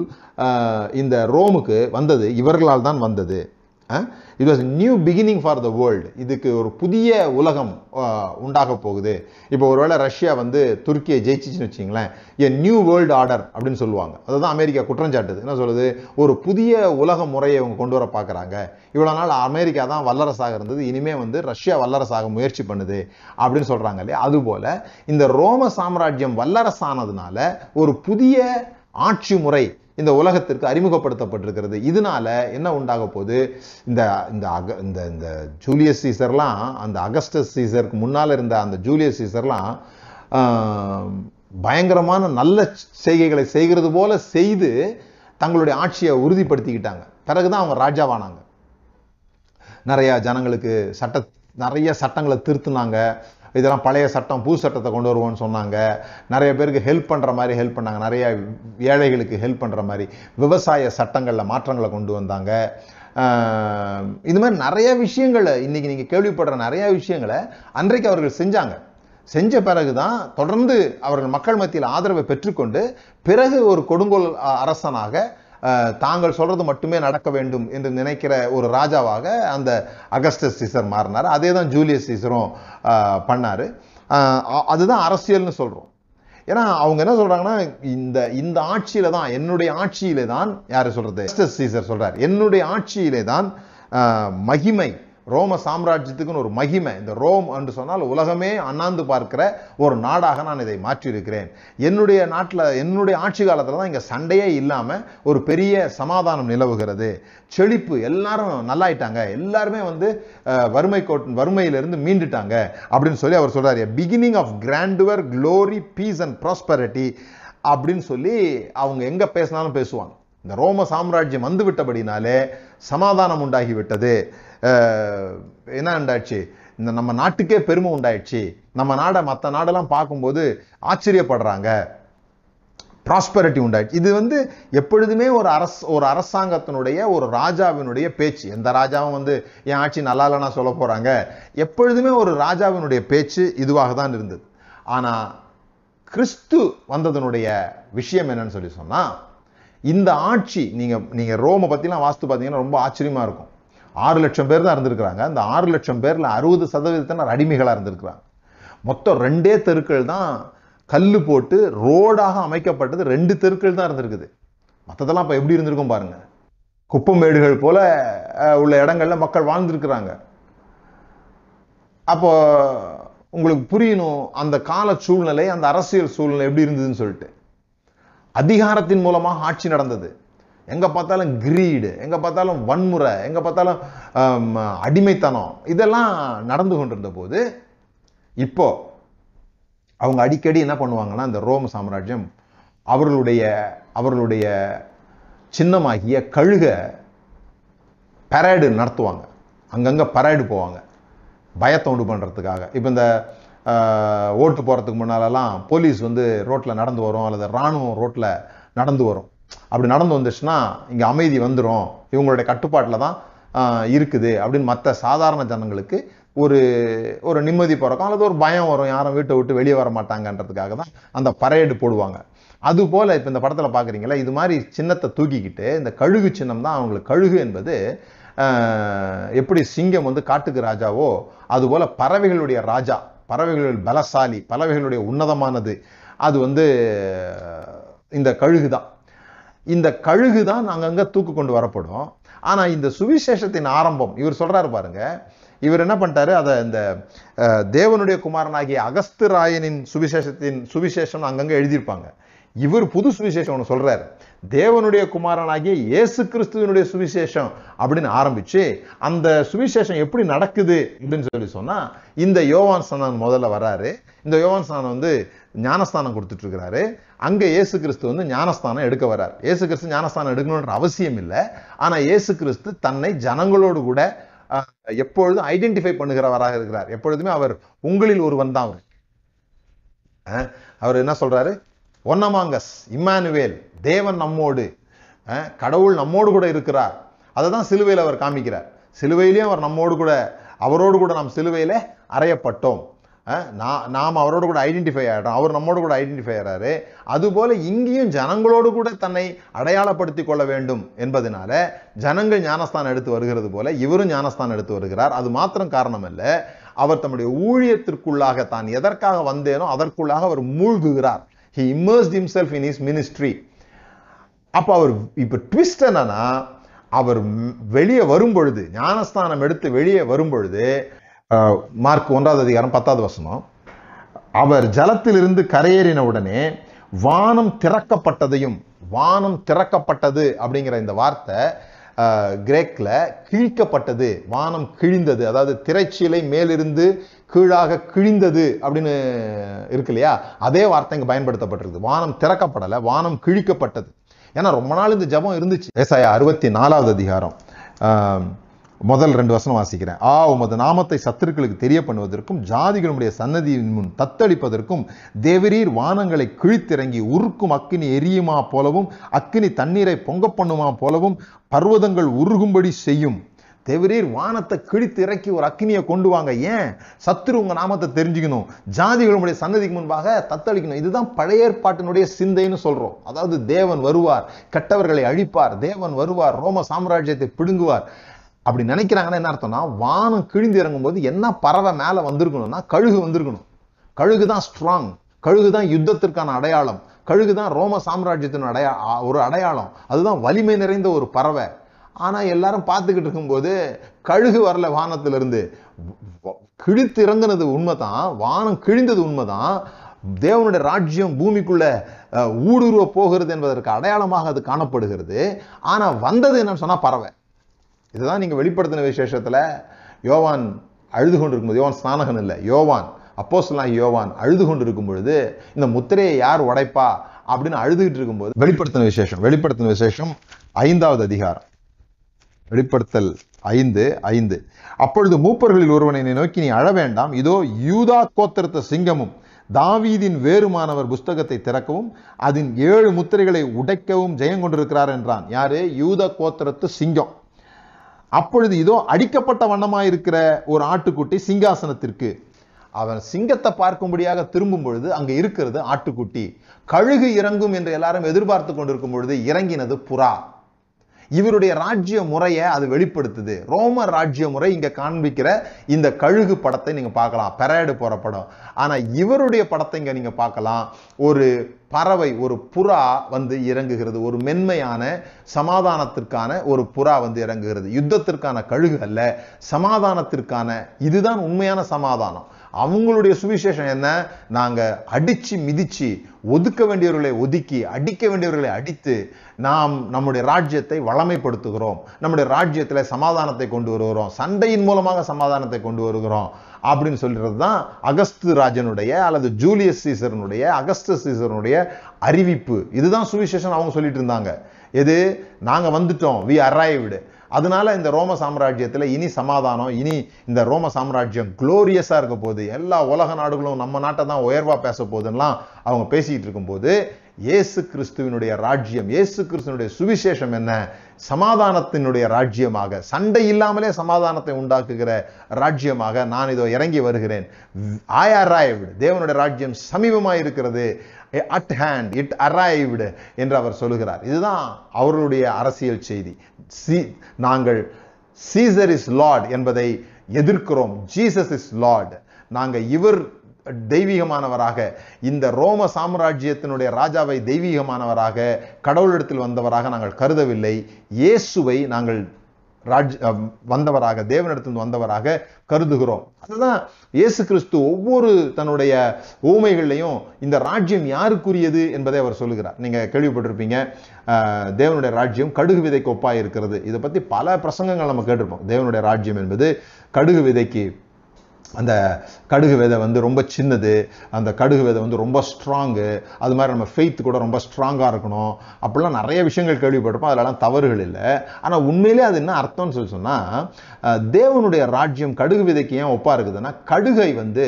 இந்த ரோமுக்கு வந்தது இவர்களால் தான் வந்தது. It was new beginning for the world இதுக்கு ஒரு புதிய உலகம் உண்டாக போகுது. இப்போ ஒருவேளை ரஷ்யா வந்து துருக்கியை ஜெயிச்சிச்சுன்னு வச்சிங்களேன் எ நியூ வேர்ல்டு ஆர்டர் அப்படின்னு சொல்லுவாங்க. அதுதான் அமெரிக்கா குற்றஞ்சாட்டுது என்ன சொல்லுது? ஒரு புதிய உலக முறையை அவங்க கொண்டு வர பார்க்குறாங்க. இவ்வளோ நாள் அமெரிக்கா தான் வல்லரசாக இருந்தது. இனிமே வந்து ரஷ்யா வல்லரசாக முயற்சி பண்ணுது அப்படின்னு சொல்கிறாங்க இல்லையா? அதுபோல் இந்த ரோம சாம்ராஜ்யம் வல்லரசானதுனால ஒரு புதிய ஆட்சி முறை இந்த உலகத்திற்கு அறிமுகப்படுத்தப்பட்டிருக்கிறது. இதனால என்ன உண்டாக போகுது? இந்த இந்த அக இந்த இந்த ஜூலியஸ் சீசர்லாம் அந்த அகஸ்டஸ் சீசருக்கு முன்னால் இருந்த அந்த ஜூலியஸ் சீசர்லாம் ஆஹ், பயங்கரமான நல்ல செய்கைகளை செய்கிறது போல செய்து தங்களுடைய ஆட்சியை உறுதிப்படுத்திக்கிட்டாங்க. பிறகுதான் அவங்க ராஜாவானாங்க. நிறைய ஜனங்களுக்கு சட்ட நிறைய சட்டங்களை திருத்துனாங்க. இதெல்லாம் பழைய சட்டம் புது சட்டத்தை கொண்டு வருவோம்னு சொன்னாங்க. நிறைய பேருக்கு ஹெல்ப் பண்ணுற மாதிரி ஹெல்ப் பண்ணாங்க. நிறைய ஏழைகளுக்கு ஹெல்ப் பண்ணுற மாதிரி விவசாய சட்டங்களில் மாற்றங்களை கொண்டு வந்தாங்க. இது மாதிரி நிறைய விஷயங்களை இன்னைக்கு நீங்கள் கேள்விப்படுற நிறைய விஷயங்களை அன்றைக்கு அவர்கள் செஞ்சாங்க. செஞ்ச பிறகு தான் தொடர்ந்து அவர்கள் மக்கள் மத்தியில் ஆதரவை பெற்றுக்கொண்டு பிறகு ஒரு கொடுங்கோல் அரசனாக தாங்கள் சொல்றது மட்டுமே நடக்க வேண்டும் என்று நினைக்கிற ஒரு ராஜாவாக அந்த அகஸ்டஸ் சீசர் மாறினார். அதே தான் ஜூலியஸ் சீசரும் பண்ணார். அதுதான் அரசியல்னு சொல்கிறோம் ஏன்னா அவங்க என்ன சொல்றாங்கன்னா இந்த இந்த ஆட்சியில தான் என்னுடைய ஆட்சியிலே தான் யார் சொல்றது? சீசர் சொல்றார். என்னுடைய ஆட்சியிலே தான் மகிமை ரோம சாம்ராஜ்யத்துக்குன்னு ஒரு மகிமை. இந்த ரோம் என்று சொன்னால் உலகமே அண்ணாந்து பார்க்கிற ஒரு நாடாக நான் இதை மாற்றியிருக்கிறேன். என்னுடைய நாட்டில் என்னுடைய ஆட்சி காலத்தில் தான் இங்கே சண்டையே இல்லாமல் ஒரு பெரிய சமாதானம் நிலவுகிறது. செழிப்பு எல்லாரும் நல்லாயிட்டாங்க. எல்லாருமே வந்து வறுமை கோட் வறுமையிலிருந்து மீண்டுட்டாங்க. அப்படின்னு சொல்லி அவர் சொல்கிறார் beginning of grandeur glory peace and prosperity அப்படின்னு சொல்லி அவங்க எங்கே பேசினாலும் பேசுவாங்க. இந்த ரோம சாம்ராஜ்யம் வந்து விட்டபடினாலே சமாதானம் உண்டாகிவிட்டது. என்ன உண்டாயிடுச்சு? இந்த நம்ம நாட்டுக்கே பெருமை உண்டாயிடுச்சு. நம்ம நாடை மற்ற நாடெல்லாம் பார்க்கும்போது ஆச்சரியப்படுறாங்க. ப்ராஸ்பரிட்டி உண்டாயிடுச்சு. இது வந்து எப்பொழுதுமே ஒரு அரச ஒரு அரசாங்கத்தினுடைய ஒரு ராஜாவினுடைய பேச்சு. எந்த ராஜாவும் வந்து என் ஆட்சி நல்லா இல்லைன்னா சொல்ல போகிறாங்க எப்பொழுதுமே ஒரு ராஜாவினுடைய பேச்சு இதுவாக தான் இருந்தது. ஆனால் கிறிஸ்து வந்ததனுடைய விஷயம் என்னன்னு சொல்லி சொன்னால் இந்த ஆட்சி நீங்கள் நீங்கள் ரோமை பற்றிலாம் வாஸ்து பார்த்தீங்கன்னா ரொம்ப ஆச்சரியமா இருக்கும். ஆறு லட்சம் பேர் தான் இருந்திருக்கிறாங்க. அந்த ஆறு லட்சம் பேரில் அறுபது சதவீதத்தினர் அடிமைகளாக இருந்திருக்கிறாங்க. மொத்தம் ரெண்டே தெருக்கள் தான் கல் போட்டு ரோடாக அமைக்கப்பட்டது ரெண்டு தெருக்கள் தான் இருந்திருக்குது. மற்றதெல்லாம் இப்போ எப்படி இருந்திருக்கும் பாருங்க. குப்பமேடுகள் போல உள்ள இடங்கள்ல மக்கள் வாழ்ந்துருக்கிறாங்க. அப்போ உங்களுக்கு புரியணும் அந்த கால சூழ்நிலை அந்த அரசியல் சூழ்நிலை எப்படி இருந்ததுன்னு சொல்லிட்டு. அதிகாரத்தின் மூலமாக ஆட்சி நடந்தது. எங்கே பார்த்தாலும் கிரீடு எங்கே பார்த்தாலும் வன்முறை எங்கே பார்த்தாலும் அடிமைத்தனம் இதெல்லாம் நடந்து கொண்டிருந்த போது இப்போ அவங்க அடிக்கடி என்ன பண்ணுவாங்கன்னா இந்த ரோம சாம்ராஜ்யம் அவர்களுடைய அவர்களுடைய சின்னமாகிய கழுக பரேடு நடத்துவாங்க. அங்கங்கே பரேடு போவாங்க. பயத்தை உண்டு பண்ணுறதுக்காக இப்போ இந்த ஓட்டு போகிறதுக்கு முன்னாலெல்லாம் போலீஸ் வந்து ரோட்டில் நடந்து வரும் அல்லது ராணுவம் ரோட்டில் நடந்து வரும். அப்படி நடந்து வந்துச்சுன்னா இங்கே அமைதி வந்துடும் இவங்களுடைய கட்டுப்பாட்டில் தான் இருக்குது அப்படின்னு மற்ற சாதாரண ஜனங்களுக்கு ஒரு ஒரு நிம்மதி பிறக்கும் அல்லது ஒரு பயம் வரும். யாரும் வீட்டை விட்டு வெளியே வர மாட்டாங்கன்றதுக்காக தான் அந்த பரேடு போடுவாங்க. அதுபோல் இப்போ இந்த படத்தில் பார்க்குறீங்களா இது மாதிரி சின்னத்தை தூக்கிக்கிட்டு இந்த கழுகு சின்னம் தான் அவங்களுக்கு கழுகு என்பது எப்படி சிங்கம் வந்து காட்டுக்கு ராஜாவோ அதுபோல் பறவைகளுடைய ராஜா பறவைகள் பலசாலி பறவைகளுடைய உன்னதமானது அது வந்து இந்த கழுகு தான் இந்த கழுகு தான் அங்கங்கே தூக்கு கொண்டு வரப்படும். ஆனா இந்த சுவிசேஷத்தின் ஆரம்பம் இவர் சொல்றாரு பாருங்க இவர் என்ன பண்ணிட்டாரு அதை இந்த அஹ், தேவனுடைய குமாரனாகிய அகஸ்து ராயனின் சுவிசேஷத்தின் சுவிசேஷம் அங்கங்க எழுதியிருப்பாங்க. இவர் புது சுவிசேஷம் ஒன்று சொல்றாரு. தேவனுடைய குமாரனாகிய இயேசு கிறிஸ்துவனுடைய சுவிசேஷம் அப்படின்னு ஆரம்பிச்சு அந்த சுவிசேஷம் எப்படி நடக்குது அப்படின்னு சொல்லி சொன்னா இந்த யோவான் ஸ்நானன் முதல்ல வராரு. இந்த யோவான் ஸ்நானம் வந்து ஞானஸ்தானம் கொடுத்துட்டு இருக்கிறாரு அங்க இயேசு கிறிஸ்து வந்து ஞானஸ்தானம் எடுக்க வர்றார் இயேசு கிறிஸ்து ஞானஸ்தானம் எடுக்கணுன்ற அவசியம் இல்லை. ஆனால் இயேசு கிறிஸ்து தன்னை ஜனங்களோடு கூட எப்பொழுதும் ஐடென்டிஃபை பண்ணுகிறவராக இருக்கிறார். எப்பொழுதுமே அவர் உங்களில் ஒருவன் தான் அவர். அவர் என்ன சொல்றாரு? ஒன்னமாங்கஸ் இம்மானுவேல் தேவன் நம்மோடு கடவுள் நம்மோடு கூட இருக்கிறார். அதை தான் சிலுவையில் அவர் காமிக்கிறார். சிலுவையிலையும் அவர் நம்மோடு கூட அவரோடு கூட நாம் சிலுவையில் அறையப்பட்டோம். நான் நாம் அவரோடு கூட ஐடென்டிஃபை ஆகிறோம் அவர் நம்மோடு கூட ஐடென்டிஃபை ஆகிறாரு அதுபோல் இங்கேயும் ஜனங்களோடு கூட தன்னை அடையாளப்படுத்திக் கொள்ள வேண்டும் என்பதனால ஜனங்கள் ஞானஸ்தானம் எடுத்து வருகிறது போல இவரும் ஞானஸ்தானம் எடுத்து வருகிறார். அது மாத்திரம் காரணம் அல்ல அவர் தம்முடைய ஊழியத்திற்குள்ளாக தான் எதற்காக வந்தேனோ அதற்குள்ளாக அவர் மூழ்குகிறார். He immersed himself in his ministry அப்போ அவர் இப்போ ட்விஸ்ட் என்னன்னா அவர் வெளியே வரும்பொழுது ஞானஸ்தானம் எடுத்து வெளியே வரும்பொழுது மார்க் ஒன்றாவது அதிகாரம் பத்தாவது வசனம். அவர் ஜலத்திலிருந்து கரையேறின உடனே வானம் திறக்கப்பட்டதையும் வானம் திறக்கப்பட்டது அப்படிங்கிற இந்த வார்த்தை கிரேக்கில் கிழிக்கப்பட்டது வானம் கிழிந்தது. அதாவது திரைச்சீலை மேலிருந்து கீழாக கிழிந்தது அப்படின்னு இருக்கு இல்லையா? அதே வார்த்தை இங்கே பயன்படுத்தப்பட்டிருக்கு வானம் திறக்கப்படலை வானம் கிழிக்கப்பட்டது. ஏன்னா ரொம்ப நாள் இந்த ஜெபம் இருந்துச்சு. ஏசாயா அறுபத்தி நாலாவது அதிகாரம் முதல் ரெண்டு வசனம் வாசிக்கிறேன். ஆ உமது நாமத்தை சத்துருக்களுக்கு தெரிய பண்ணுவதற்கும் ஜாதிகளுடைய சன்னதியின் முன் தத்தளிப்பதற்கும் தேவரீர் வானங்களை கிழித்திறங்கி உருக்கும் அக்கினி எரியுமா போலவும் அக்கினி தண்ணீரை பொங்க பண்ணுமா போலவும் பர்வதங்கள் உருகும்படி செய்யும். தேவரீர் வானத்தை கிழித்து இறக்கி ஒரு அக்னியை கொண்டு வாங்க. ஏன்? சத்துரு உங்க நாமத்தை தெரிஞ்சுக்கணும். ஜாதிகளுடைய சன்னதிக்கு முன்பாக தத்தளிக்கணும். இதுதான் பழைய ஏற்பாட்டினுடைய சிந்தைன்னு சொல்றோம். அதாவது தேவன் வருவார் கெட்டவர்களை அழிப்பார் தேவன் வருவார் ரோம சாம்ராஜ்யத்தை பிடுங்குவார். அப்படி நினைக்கிறாங்கன்னா என்ன அர்த்தம்னா வானம் கிழிந்து இறங்கும் போது என்ன பறவை மேல வந்திருக்கணும்னா கழுகு வந்திருக்கணும். கழுகு தான் ஸ்ட்ராங் கழுகு தான் யுத்தத்திற்கான அடையாளம். கழுகு தான் ரோம சாம்ராஜ்யத்தின் அடையா ஒரு அடையாளம். அதுதான் வலிமை நிறைந்த ஒரு பறவை. ஆனால் எல்லாரும் பார்த்துக்கிட்டு இருக்கும்போது கழுகு வரல வானத்திலிருந்து. வ- கிழித்து இறங்குனது உண்மைதான் வானம் கிழிந்தது உண்மைதான். தேவனுடைய ராஜ்யம் பூமிக்குள்ள ஊடுருவ போகிறது என்பதற்கு அடையாளமாக அது காணப்படுகிறது. ஆனால் வந்தது என்னன்னு சொன்னால் பறவை. இதுதான் நீங்கள் வெளிப்படுத்தின விசேஷத்தில் யோவான் அழுது கொண்டிருக்கும்போது யோவான் ஸ்நானகன் இல்லை யோவான் அப்போஸ்லாம் யோவான் அழுது கொண்டிருக்கும் பொழுது இந்த முத்திரையை யார் உடைப்பா அப்படின்னு அழுதுகிட்டு இருக்கும்போது வெளிப்படுத்தின விசேஷம் வெளிப்படுத்தின விசேஷம் ஐந்தாவது அதிகாரம். வெளிப்படுத்தல் ஐந்து ஐந்து. அப்பொழுது மூப்பர்களில் ஒருவனை நோக்கி நீ அழ வேண்டாம். இதோ யூதா கோத்திரத்த சிங்கமும் தாவீதின் வேறுமானவர் புஸ்தகத்தை திறக்கவும் அதன் ஏழு முத்திரைகளை உடைக்கவும் ஜெயம் கொண்டிருக்கிறார் என்றான். யாரு? யூதா கோத்திரத்து சிங்கம். அப்பொழுது இதோ அடிக்கப்பட்ட வண்ணமாயிருக்கிற ஒரு ஆட்டுக்குட்டி சிங்காசனத்திற்கு. அவன் சிங்கத்தை பார்க்கும்படியாக திரும்பும் பொழுது அங்க இருக்கிறது ஆட்டுக்குட்டி. கழுகு இறங்கும் என்று எல்லாரும் எதிர்பார்த்து கொண்டிருக்கும் பொழுது இறங்கினது புறா. இவருடைய ராஜ்ய முறையை அது வெளிப்படுத்துது. ரோம ராஜ்ய முறை இங்க காண்பிக்கிற இந்த கழுகு படத்தை நீங்க பார்க்கலாம். பெரேடு போற படம். ஆனா இவருடைய படத்தை இங்க நீங்க பார்க்கலாம். ஒரு பறவை ஒரு புறா வந்து இறங்குகிறது. ஒரு மென்மையான சமாதானத்திற்கான ஒரு புறா வந்து இறங்குகிறது. யுத்தத்திற்கான கழுகு அல்ல சமாதானத்திற்கான இதுதான் உண்மையான சமாதானம். அவங்களுடைய சுவிசேஷம் என்ன? நாங்க அடிச்சு மிதிச்சு ஒதுக்க வேண்டியவர்களை ஒதுக்கி அடிக்க வேண்டியவர்களை அடித்து நாம் நம்முடைய ராஜ்யத்தை வளமைப்படுத்துகிறோம். நம்முடைய ராஜ்யத்தில் சமாதானத்தை கொண்டு வருகிறோம். சண்டையின் மூலமாக சமாதானத்தை கொண்டு வருகிறோம் அப்படின்னு சொல்றது தான் அகஸ்து ராஜனுடைய அல்லது ஜூலியஸ் சீசரனுடைய அகஸ்து சீசரனுடைய அறிவிப்பு. இதுதான் சுவிசேஷன் அவங்க சொல்லிட்டு இருந்தாங்க. எது? நாங்கள் வந்துட்டோம். வி அரைவ்டு அதனால இந்த ரோம சாம்ராஜ்யத்தில் இனி சமாதானம் இனி இந்த ரோம சாம்ராஜ்யம் குளோரியஸாக இருக்க போகுது. எல்லா உலக நாடுகளும் நம்ம நாட்டை தான் உயர்வாக பேச போகுதுன்னெலாம் அவங்க பேசிக்கிட்டு இருக்கும்போது இயேசு கிறிஸ்துவினுடைய ராஜ்யம் இயேசு கிறிஸ்துவனுடைய சுவிசேஷம் என்ன? சமாதானத்தினுடைய ராஜ்யமாக சண்டை இல்லாமலே சமாதானத்தை உண்டாக்குகிற ராஜ்யமாக நான் இதோ இறங்கி வருகிறேன். ஐ அரைவ்டு தேவனுடைய ராஜ்யம் சமீபமாக இருக்கிறது. அட் ஹேண்ட் இட் அரைவ்டு என்று அவர் சொல்லுகிறார். இதுதான் அவர்களுடைய அரசியல் செய்தி. சி நாங்கள் சீசர் இஸ் லார்ட் என்பதை எதிர்க்கிறோம். ஜீசஸ் இஸ் லார்ட் நாங்கள் இவர் தெய்வீகமானவராக இந்த ரோம சாம்ராஜ்யத்தினுடைய ராஜாவை தெய்வீகமானவராக கடவுளிடத்தில் வந்தவராக நாங்கள் கருதவில்லை. இயேசுவை நாங்கள் ராஜ் வந்தவராக தேவனிடத்திலிருந்து வந்தவராக கருதுகிறோம். அதுதான் இயேசு கிறிஸ்து ஒவ்வொரு தன்னுடைய ஊமைகள்லையும் இந்த ராஜ்யம் யாருக்குரியது என்பதை அவர் சொல்லுகிறார். நீங்க கேள்விப்பட்டிருப்பீங்க தேவனுடைய ராஜ்யம் கடுகு விதைக்கு ஒப்பாக இருக்கிறது இதை பத்தி பல பிரசங்கங்கள் நம்ம கேட்டிருப்போம். தேவனுடைய ராஜ்யம் என்பது கடுகு விதைக்கு அந்த கடுகு விதை வந்து ரொம்ப சின்னது அந்த கடுகு விதை வந்து ரொம்ப ஸ்ட்ராங்கு அது மாதிரி நம்ம ஃபெய்த் கூட ரொம்ப ஸ்ட்ராங்காக இருக்கணும். அப்படிலாம் நிறைய விஷயங்கள் கேள்விப்பட்டிருப்போம். அதெல்லாம் தவறுகள் இல்லை. ஆனால் உண்மையிலே அது என்ன அர்த்தம்னு சொல்லி சொன்னால் தேவனுடைய ராஜ்யம் கடுகு விதைக்கு ஏன் ஒப்பாக இருக்குதுன்னா கடுகை வந்து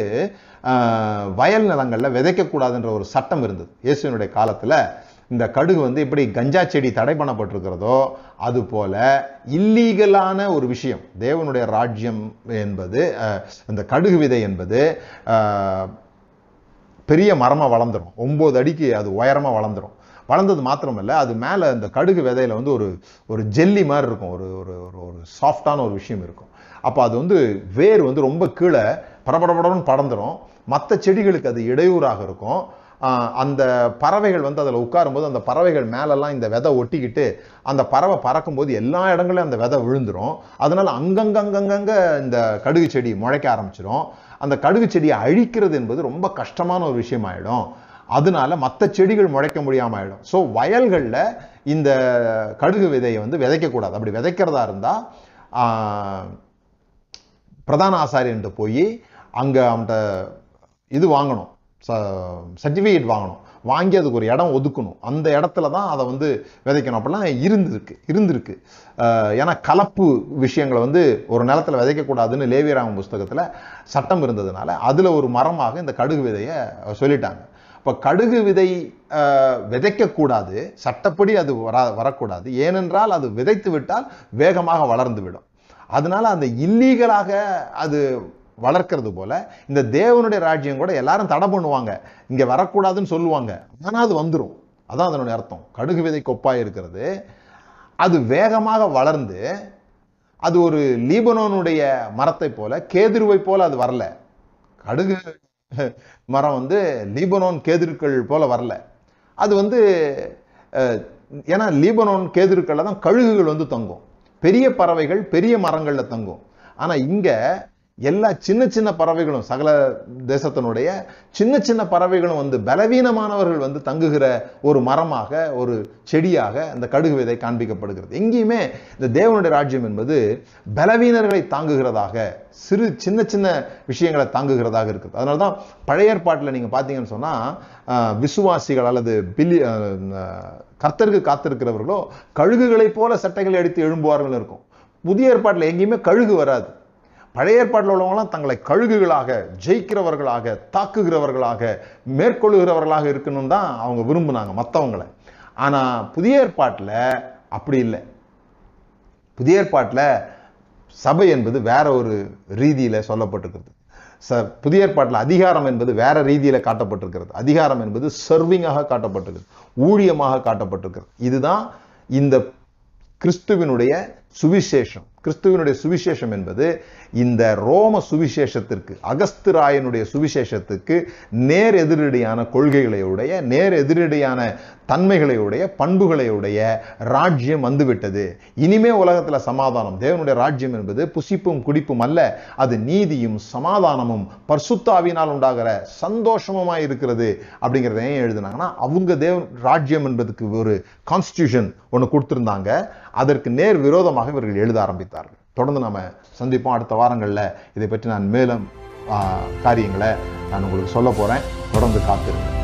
வயல் நிலங்களில் விதைக்கக்கூடாதுன்ற ஒரு சட்டம் இருந்தது. இயேசுவினுடைய காலத்தில் இந்த கடுகு வந்து எப்படி கஞ்சா செடி தடை பண்ணப்பட்டிருக்கிறதோ அதுபோல இல்லீகலான ஒரு விஷயம். தேவனுடைய ராஜ்யம் என்பது இந்த கடுகு விதை என்பது பெரிய மரமாக வளர்ந்துடும் ஒம்பது அடிக்கு அது உயரமாக வளர்ந்துரும். வளர்ந்தது மாத்திரமல்ல அது மேலே இந்த கடுகு விதையில் வந்து ஒரு ஒரு ஜெல்லி மாதிரி இருக்கும். ஒரு ஒரு ஒரு ஒரு சாஃப்டான ஒரு விஷயம் இருக்கும். அப்போ அது வந்து வேர் வந்து ரொம்ப கீழே படபடபடன்னு படந்துடும் மற்ற செடிகளுக்கு அது இடையூறாக இருக்கும். அந்த பறவைகள் வந்து அதில் உட்காரும்போது அந்த பறவைகள் மேலெல்லாம் இந்த விதை ஒட்டிக்கிட்டு அந்த பறவை பறக்கும்போது எல்லா இடங்களையும் அந்த விதை விழுந்துடும் அதனால் அங்கங்கங்கங்கங்கே இந்த கடுகு செடி முளைக்க ஆரம்பிச்சிடும் அந்த கடுகு செடியை அழிக்கிறது என்பது ரொம்ப கஷ்டமான ஒரு விஷயமாயிடும். அதனால மற்ற செடிகள் முளைக்க முடியாமல் ஆகிடும் ஸோ வயல்களில் இந்த கடுகு விதையை வந்து விதைக்கக்கூடாது. அப்படி விதைக்கிறதா இருந்தால் பிரதான ஆசாரியன்ட்டு போய் அங்கே அவன்கிட்ட இது வாங்கணும். சர்டிஃபிகேட் வாங்கணும். வாங்கி அதுக்கு ஒரு இடம் ஒதுக்கணும். அந்த இடத்துல தான் அதை வந்து விதைக்கணும். அப்படிலாம் இருந்திருக்கு. இருந்திருக்கு. ஏன்னா கலப்பு விஷயங்களை வந்து ஒரு நிலத்தில் விதைக்கக்கூடாதுன்னு லேவியராமன் புஸ்தகத்தில் சட்டம் இருந்ததுனால அதில் ஒரு மரமாக இந்த கடுகு விதையை சொல்லிட்டாங்க. இப்போ கடுகு விதை விதைக்கக்கூடாது. சட்டப்படி அது வர வரக்கூடாது. ஏனென்றால் அது விதைத்து விட்டால் வேகமாக வளர்ந்து விடும். அதனால அந்த இல்லீகலாக அது வளர்க்கறது போல இந்த தேவனுடைய ராஜ்யம் கூட எல்லாரும் தடை பண்ணுவாங்க. இங்கே வரக்கூடாதுன்னு சொல்லுவாங்க. ஆனால் அது வந்துடும் அதான் அதனுடைய அர்த்தம். கடுகு விதை கொப்பாக இருக்கிறது. அது வேகமாக வளர்ந்து அது ஒரு லீபனோனுடைய மரத்தை போல கேதுருவை போல அது வரல. கடுகு மரம் வந்து லீபனோன் கேதுருக்கள் போல வரல. அது வந்து ஏன்னா லீபனோன் கேதுருக்கள்ல தான் கழுகுகள் வந்து தங்கும். பெரிய பறவைகள் பெரிய மரங்களில் தங்கும். ஆனால் இங்கே எல்லா சின்ன சின்ன பறவைகளும் சகல தேசத்தினுடைய சின்ன சின்ன பறவைகளும் வந்து பலவீனமானவர்கள் வந்து தங்குகிற ஒரு மரமாக ஒரு செடியாக அந்த கடுகு விதை காண்பிக்கப்படுகிறது. எங்கேயுமே இந்த தேவனுடைய ராஜ்யம் என்பது பலவீனர்களை தாங்குகிறதாக சிறு சின்ன சின்ன விஷயங்களை தாங்குகிறதாக இருக்குது. அதனால தான் பழைய ஏற்பாட்டில் நீங்கள் பார்த்தீங்கன்னு சொன்னால் விசுவாசிகள் அல்லது பில்லி கர்த்தருக்கு காத்திருக்கிறவர்களோ கழுகுகளைப் போல சட்டைகளை அடித்து எழும்புவார்கள் இருக்கும். புதிய ஏற்பாட்டில் எங்கேயுமே கழுகு வராது. பழைய ஏற்பாட்டில் உள்ளவங்களாம் தங்களை கழுகுகளாக ஜெயிக்கிறவர்களாக தாக்குகிறவர்களாக மேற்கொள்ளுகிறவர்களாக இருக்கணும் தான் அவங்க விரும்புனாங்க மற்றவங்களை ஆனால் புதிய ஏற்பாட்டில் அப்படி இல்லை. புதிய ஏற்பாட்டில் சபை என்பது வேற ஒரு ரீதியில சொல்லப்பட்டிருக்கிறது. ச புதிய ஏற்பாட்டில் அதிகாரம் என்பது வேற ரீதியில காட்டப்பட்டிருக்கிறது. அதிகாரம் என்பது சர்விங்காக காட்டப்பட்டிருக்கிறது. ஊழியமாக காட்டப்பட்டிருக்கிறது. இதுதான் இந்த கிறிஸ்துவினுடைய சுவிசேஷம். கிறிஸ்துவனுடைய சுவிசேஷம் என்பது இந்த ரோம சுவிசேஷத்திற்கு அகஸ்திராயனுடைய சுவிசேஷத்துக்கு நேர் எதிரடியான கொள்கைகளையுடைய நேர் எதிரடியான தன்மைகளையுடைய பண்புகளையுடைய ராஜ்யம் வந்துவிட்டது. இனிமே உலகத்துல சமாதானம் தேவனுடைய ராஜ்யம் என்பது புசிப்பும் குடிப்பும் அல்ல அது நீதியும் சமாதானமும் பர்சுத்தாவினால் உண்டாகிற சந்தோஷமுமாய் இருக்கிறது அப்படிங்கிறத ஏன் எழுதுனாங்கன்னா அவங்க தேவ ராஜ்யம் என்பதுக்கு ஒரு கான்ஸ்டியூஷன் ஒன்று கொடுத்துருந்தாங்க. அதற்கு நேர் விரோதமாக இவர்கள் எழுத ஆரம்பித்தார்கள். தொடர்ந்து நம்ம சந்திப்போம் அடுத்த வாரங்களில். இதை பற்றி நான் மேலும் காரியங்களை நான் உங்களுக்கு சொல்ல போகிறேன் தொடர்ந்து காத்திருக்கேன்